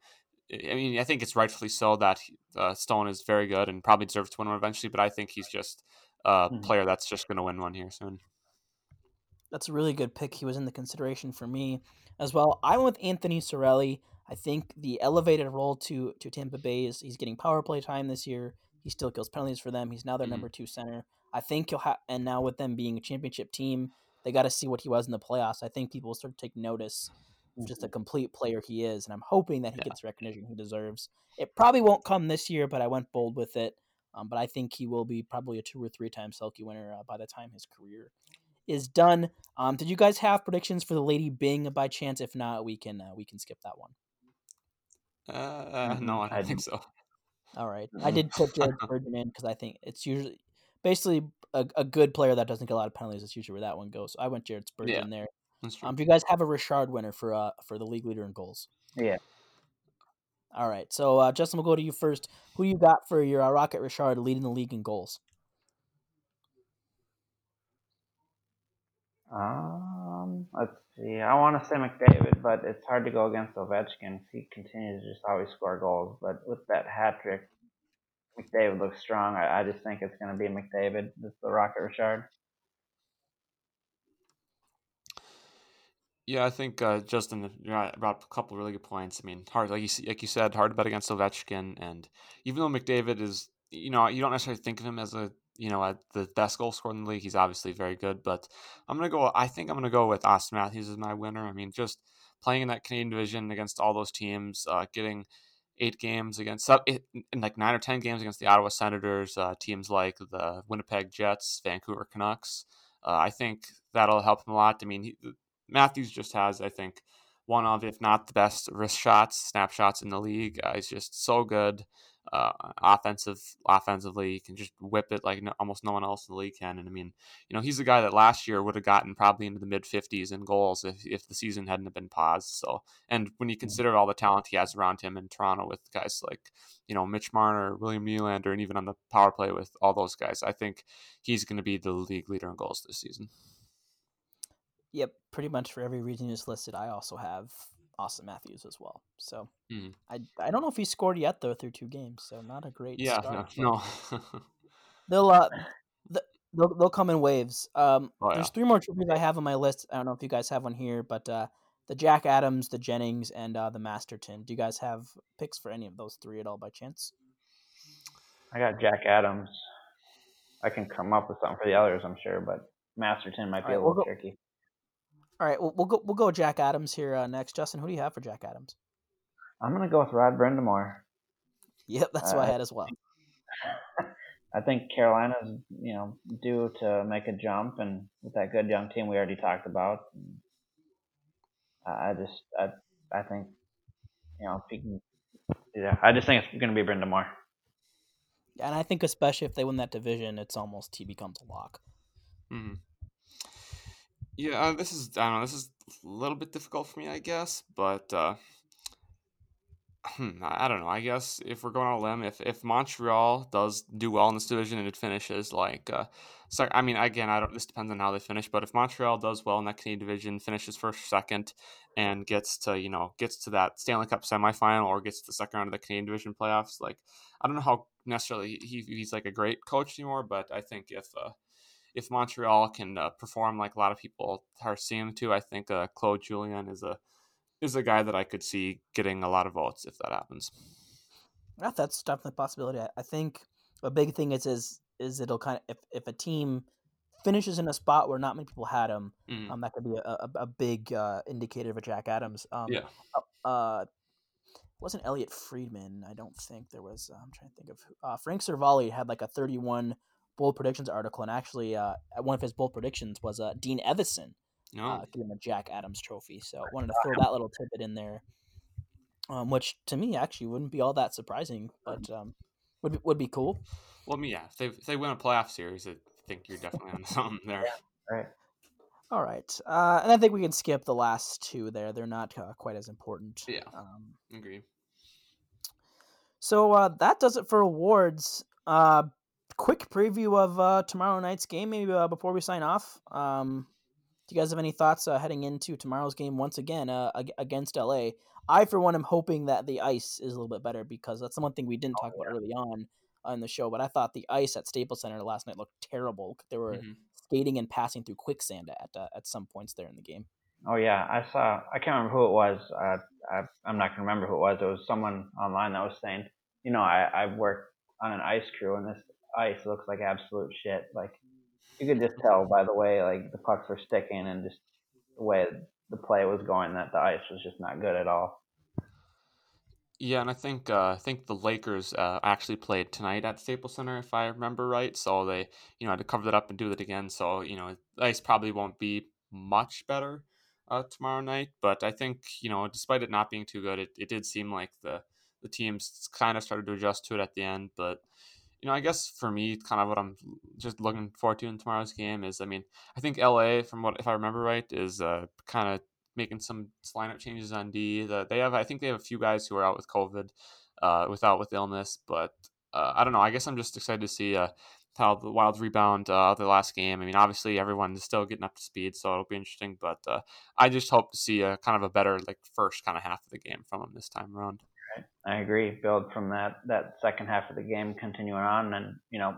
I mean, I think it's rightfully so that uh, Stone is very good and probably deserves to win one eventually. But I think he's just a Mhm. player that's just going to win one here soon. That's a really good pick. He was in the consideration for me as well. I went with Anthony Cirelli. I think the elevated role to to Tampa Bay is he's getting power play time this year. He still kills penalties for them. He's now their Mhm. number two center. I think he'll have, and now with them being a championship team, they got to see what he was in the playoffs. I think people will start to take notice of just a complete player he is, and I'm hoping that he Yeah. gets recognition he deserves. It probably won't come this year, but I went bold with it. Um, but I think he will be probably a two or three time Selke winner uh, by the time his career is done. Um, did you guys have predictions for the Lady Byng by chance? If not, we can uh, we can skip that one. Uh, Mhm. no, I don't I think so. All right, I did put Jared Spurgeon in because I think it's usually basically a, a good player that doesn't get a lot of penalties. That's usually where that one goes. So I went Jared Spurgeon Yeah. there. That's true. Um, do you guys have a Richard winner for uh for the league leader in goals? Yeah. All right, so uh, Justin, we'll go to you first. Who do you got for your uh, Rocket Richard leading the league in goals? Um, let's see. I want to say McDavid, but it's hard to go against Ovechkin. He continues to just always score goals. But with that hat trick, McDavid looks strong. I, I just think it's going to be McDavid. The Rocket Richard. Yeah, I think uh, Justin brought a couple really good points. I mean, hard like you like you said, hard to bet against Ovechkin, and even though McDavid is, you know, you don't necessarily think of him as a you know a, the best goal scorer in the league. He's obviously very good, but I'm gonna go. I think I'm gonna go with Auston Matthews as my winner. I mean, just playing in that Canadian division against all those teams, uh, getting eight games against eight, like nine or ten games against the Ottawa Senators, uh, teams like the Winnipeg Jets, Vancouver Canucks. Uh, I think that'll help him a lot. I mean, he, Matthews just has, I think, one of, if not the best wrist shots, snapshots in the league. Uh, he's just so good. Uh, offensive, offensively, he can just whip it like no, almost no one else in the league can. And I mean, you know, he's a guy that last year would have gotten probably into the mid 50s in goals if, if the season hadn't have been paused. So, and when you consider all the talent he has around him in Toronto with guys like, you know, Mitch Marner, William Nylander, and even on the power play with all those guys, I think he's going to be the league leader in goals this season. Yep, pretty much for every reason you just listed, I also have Auston Matthews as well. So Mhm. I I don't know if he scored yet though through two games, so not a great Yeah, start. no, no. They'll uh th- they'll they'll come in waves. Um, Oh, yeah. there's three more tributes I have on my list. I don't know if you guys have one here, but uh, the Jack Adams, the Jennings, and uh, the Masterton. Do you guys have picks for any of those three at all by chance? I got Jack Adams. I can come up with something for the others, I'm sure, but Masterton might be All right, a we'll little go- tricky. All right, we'll, we'll go we'll go Jack Adams here uh, next. Justin, who do you have for Jack Adams? I'm gonna go with Rod Brind'Amour. Yep, that's what I Uh, had as well. I think Carolina's, you know, due to make a jump, and with that good young team we already talked about, I I just, I, I think, you know, if he can, yeah, I just think it's going to be Brind'Amour. And I think especially if they win that division, it's almost he becomes a lock. hmm Yeah, uh, this is I don't know. This is a little bit difficult for me, I guess, but uh, hmm, I don't know. I guess if we're going on a limb, if if Montreal does do well in this division and it finishes like, uh, so I mean, again, I don't. This depends on how they finish, but if Montreal does well in that Canadian division, finishes first, second, and gets to you know gets to that Stanley Cup semifinal or gets to the second round of the Canadian division playoffs, like I don't know how necessarily he, he's like a great coach anymore, but I think if uh, if Montreal can uh, perform like a lot of people are seeing to, I think uh, Claude Julien is a is a guy that I could see getting a lot of votes if that happens. Yeah, that's definitely a possibility. I, think a big thing is is is it'll kind of if, if a team finishes in a spot where not many people had him, Mhm. um, that could be a, a, a big uh, indicator of a Jack Adams. Um, yeah, uh, wasn't Elliotte Friedman. I don't think there was. Uh, I'm trying to think of who. Uh, Frank Seravalli had like a 31 bold predictions article, and actually, uh, one of his bold predictions was uh, Dean Evason no, uh, getting the Jack Adams Trophy. So I wanted to throw that little tidbit in there, um, which to me actually wouldn't be all that surprising, but um, would be, would be cool. well, I mean, yeah, if they if they win a playoff series, I think you're definitely on something there. Right. All right, uh, and I think we can skip the last two there. They're not uh, quite as important. Yeah. Um, Agree. So uh, that does it for awards. Quick preview of uh, tomorrow night's game, maybe uh, before we sign off. Um, do you guys have any thoughts uh, heading into tomorrow's game once again uh, against LA? I, for one, am hoping that the ice is a little bit better because that's the one thing we didn't talk about early on on the show. But I thought the ice at Staples Center last night looked terrible. They were Mhm. skating and passing through quicksand at uh, at some points there in the game. Oh yeah, I saw. I can't remember who it was. I, I'm not gonna remember who it was. It was someone online that was saying, you know, I I work on an ice crew, and this ice looks like absolute shit. Like you could just tell by the way like the pucks were sticking and just the way the play was going that the ice was just not good at all. Yeah, and I think uh, I think the Lakers uh, actually played tonight at Staples Center, if I remember right. So they, you know, had to cover that up and do it again. So you know, ice probably won't be much better uh, tomorrow night. But I think you know, despite it not being too good, it, it did seem like the the teams kind of started to adjust to it at the end. But you know, I guess for me, kind of what I'm just looking forward to in tomorrow's game is, I mean, I think LA, from what if I remember right, is uh, kind of making some lineup changes on D. The, they have, I think, they have a few guys who are out with COVID, uh, without with illness. But uh, I don't know. I guess I'm just excited to see uh, how the Wild rebound uh, the last game. I mean, obviously everyone is still getting up to speed, so it'll be interesting. But uh, I just hope to see a kind of a better like first kind of half of the game from them this time around. I agree. Build from that that second half of the game, continuing on, and you know,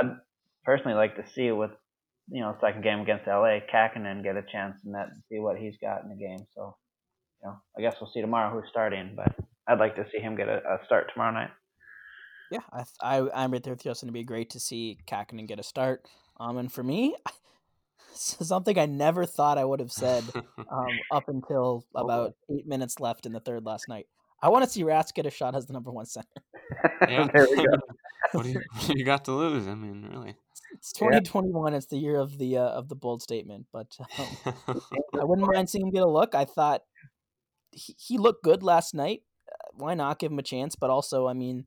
I'd personally like to see with you know second game against LA, Kähkönen get a chance in that and see what he's got in the game. So, you know, I guess we'll see tomorrow who's starting, but I'd like to see him get a, a start tomorrow night. Yeah, I, I I'm right there with you. It's going to be great to see Kähkönen get a start. Um, and for me, something I never thought I would have said um, up until about eight minutes left in the third last night. I want to see Rask get a shot as the number one center. yeah. there we go. what, do you, what do you got to lose? I mean, really. It's 2021. It's the year of the uh, of the bold statement, but um, I wouldn't mind seeing him get a look. I thought he, he looked good last night. Uh, why not give him a chance? But also, I mean,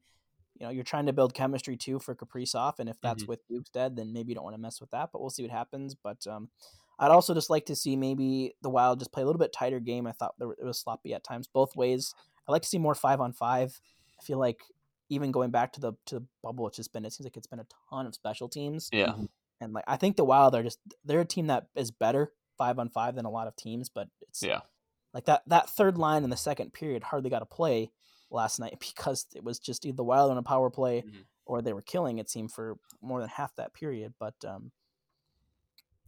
you know, you're trying to build chemistry too for Kaprizov, and if that's Mhm. with Duke's dead, then maybe you don't want to mess with that. But we'll see what happens. But um, I'd also just like to see maybe the Wild just play a little bit tighter game. I thought it was sloppy at times, both ways. I like to see more five on five. I feel like even going back to the to the bubble, it's just been it seems like it's been a ton of special teams. yeah. And like I think the Wild are just they're a team that is better five on five than a lot of teams, but it's Yeah. like that that third line in the second period hardly got a play last night because it was just either the Wild on a power play Mhm. or they were killing it seemed for more than half that period. But um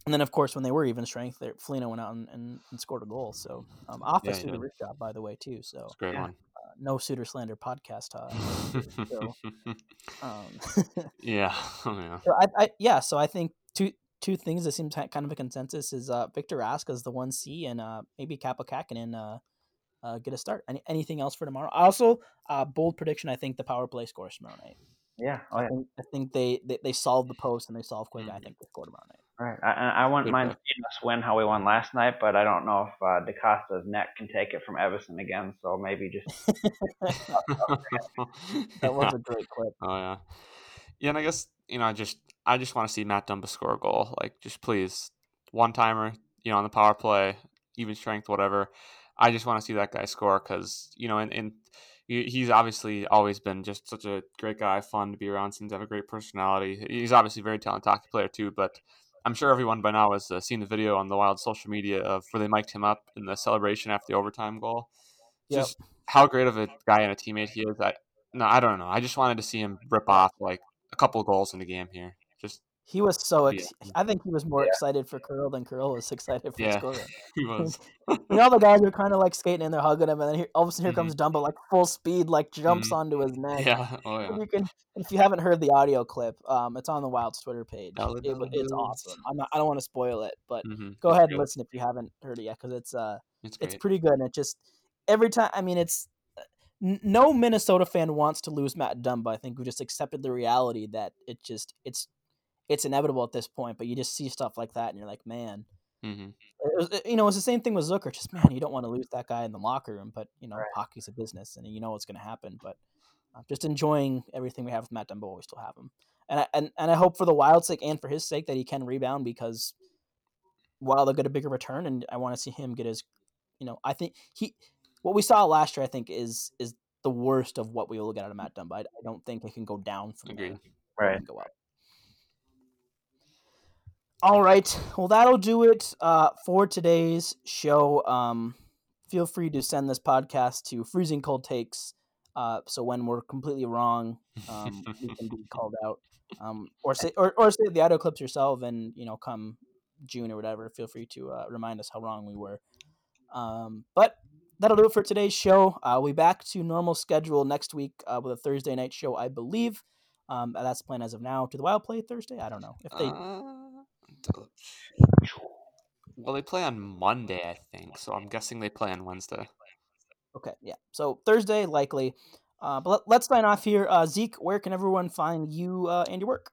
and then of course when they were even strength, there Foligno went out and, and, and scored a goal. So um, office he did a did. rich job by the way too. So It's a great one. uh, no suitor slander podcast. Uh, so, um, yeah, oh, yeah. so I, I, yeah. So I think two two things that seem kind of a consensus is uh, Victor Rask as the one C and uh, maybe Kaapo Kähkönen uh, uh, get a start. Any, anything else for tomorrow? Also, uh, bold prediction. I think the power play scores tomorrow night. Yeah, oh, yeah. I, think, I think they, they they solve the post and they solve quick. I think they score tomorrow night. Right. I, I wouldn't mind seeing us win how we won last night, but I don't know if uh, DaCosta's neck can take it from Everson again. So maybe just That was a great clip. Oh yeah, yeah, and I guess you know, I just I just want to see Matt Dumba score a goal. Like, just please, one timer, you know, on the power play, even strength, whatever. I just want to see that guy score because you know, and, and he's obviously always been just such a great guy, fun to be around. Seems to have a great personality. He's obviously a very talented hockey player too, but. I'm sure everyone by now has uh, seen the video on the Wild social media of where they mic'd him up in the celebration after the overtime goal. Yep. Just how great of a guy and a teammate he is. I, no, I don't know. I just wanted to see him rip off like a couple goals in the game here. He was so. Yeah. I think he was more excited for Curl than Curl was excited for Yeah. he was. you know the guys are kind of like skating and they're hugging him, and then here, all of a sudden here Mhm. comes Dumba like full speed, like jumps Mhm. onto his neck. yeah. Oh yeah. You can, if you haven't heard the audio clip, um, it's on the Wild's Twitter page. Dollar, It, it's awesome. I'm not, I don't want to spoil it, but hmm go ahead and listen if you haven't heard it yet, because it's uh, It's it's pretty good. And it just every time. I mean, it's n- no Minnesota fan wants to lose Matt Dumba. I think we just accepted the reality that it just it's it's inevitable at this point. But you just see stuff like that, and you're like, man. hmm It was, it- you know, it's the same thing with Zucker. Just man, you don't want to lose that guy in the locker room, but you know, Right. hockey's a business, and you know what's going to happen. But uh, just enjoying everything we have with Matt Dumba. We still have him, and I and, and I hope for the Wild's sake and for his sake that he can rebound because while they'll get a bigger return, and I want to see him get his, you know, I think he what we saw last year, I think is is the worst of what we will get out of Matt Dumba. I, I don't think it can go down from there. Agreed. It right. go up. All right. Well, that'll do it uh, for today's show. Um, feel free to send this podcast to freezing cold takes. Uh, so when we're completely wrong, um, we can be called out. Um, or say or, or say the audio clips yourself, and you know, come June or whatever, feel free to uh, remind us how wrong we were. Um, but that'll do it for today's show. Uh, we'll be back to normal schedule next week uh, with a Thursday night show, I believe. Um, that's the plan as of now. To the Wild play Thursday? I don't know if they. D- well, they play on Monday, I think. So I'm guessing they play on Wednesday. Okay, yeah. So Thursday likely. Uh, but let, let's sign off here. Uh, Zeke, where can everyone find you uh, and your work?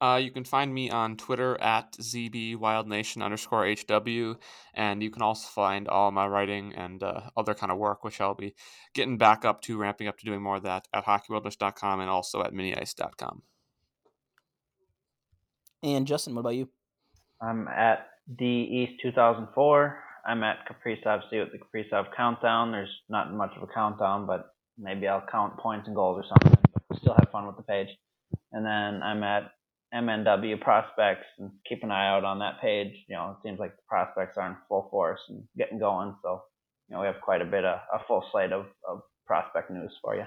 Uh, you can find me on Twitter at zbwildnation underscore hw, and you can also find all my writing and uh, other kind of work, which I'll be getting back up to, ramping up to doing more of that at hockeywilderness.com and also at miniice.com. And Justin, what about you? I'm at D East 2004. I'm at Kaprizov C with the Kaprizov countdown. There's not much of a countdown, but maybe I'll count points and goals or something. But still have fun with the page. And then I'm at MNW Prospects and keep an eye out on that page. You know, it seems like the prospects are in full force and getting going. So, you know, we have quite a bit of a full slate of, of prospect news for you.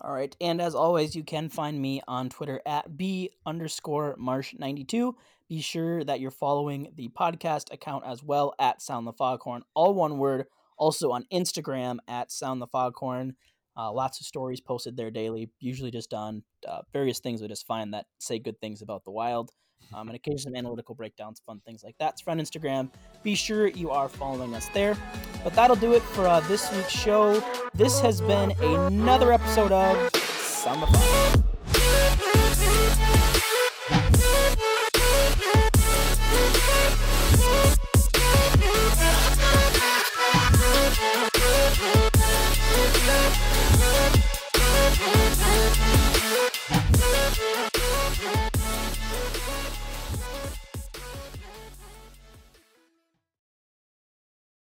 All right. And as always, you can find me on Twitter at B underscore Marsh92. Be sure that you're following the podcast account as well at Sound the Foghorn, all one word. Also on Instagram at Sound the Foghorn. Uh, lots of stories posted there daily, usually just on uh, various things we just find that say good things about the wild um, and occasionally analytical breakdowns, fun things like that. It's Instagram. Be sure you are following us there. But that'll do it for uh, this week's show. This has been another episode of Some of Us. Yeah.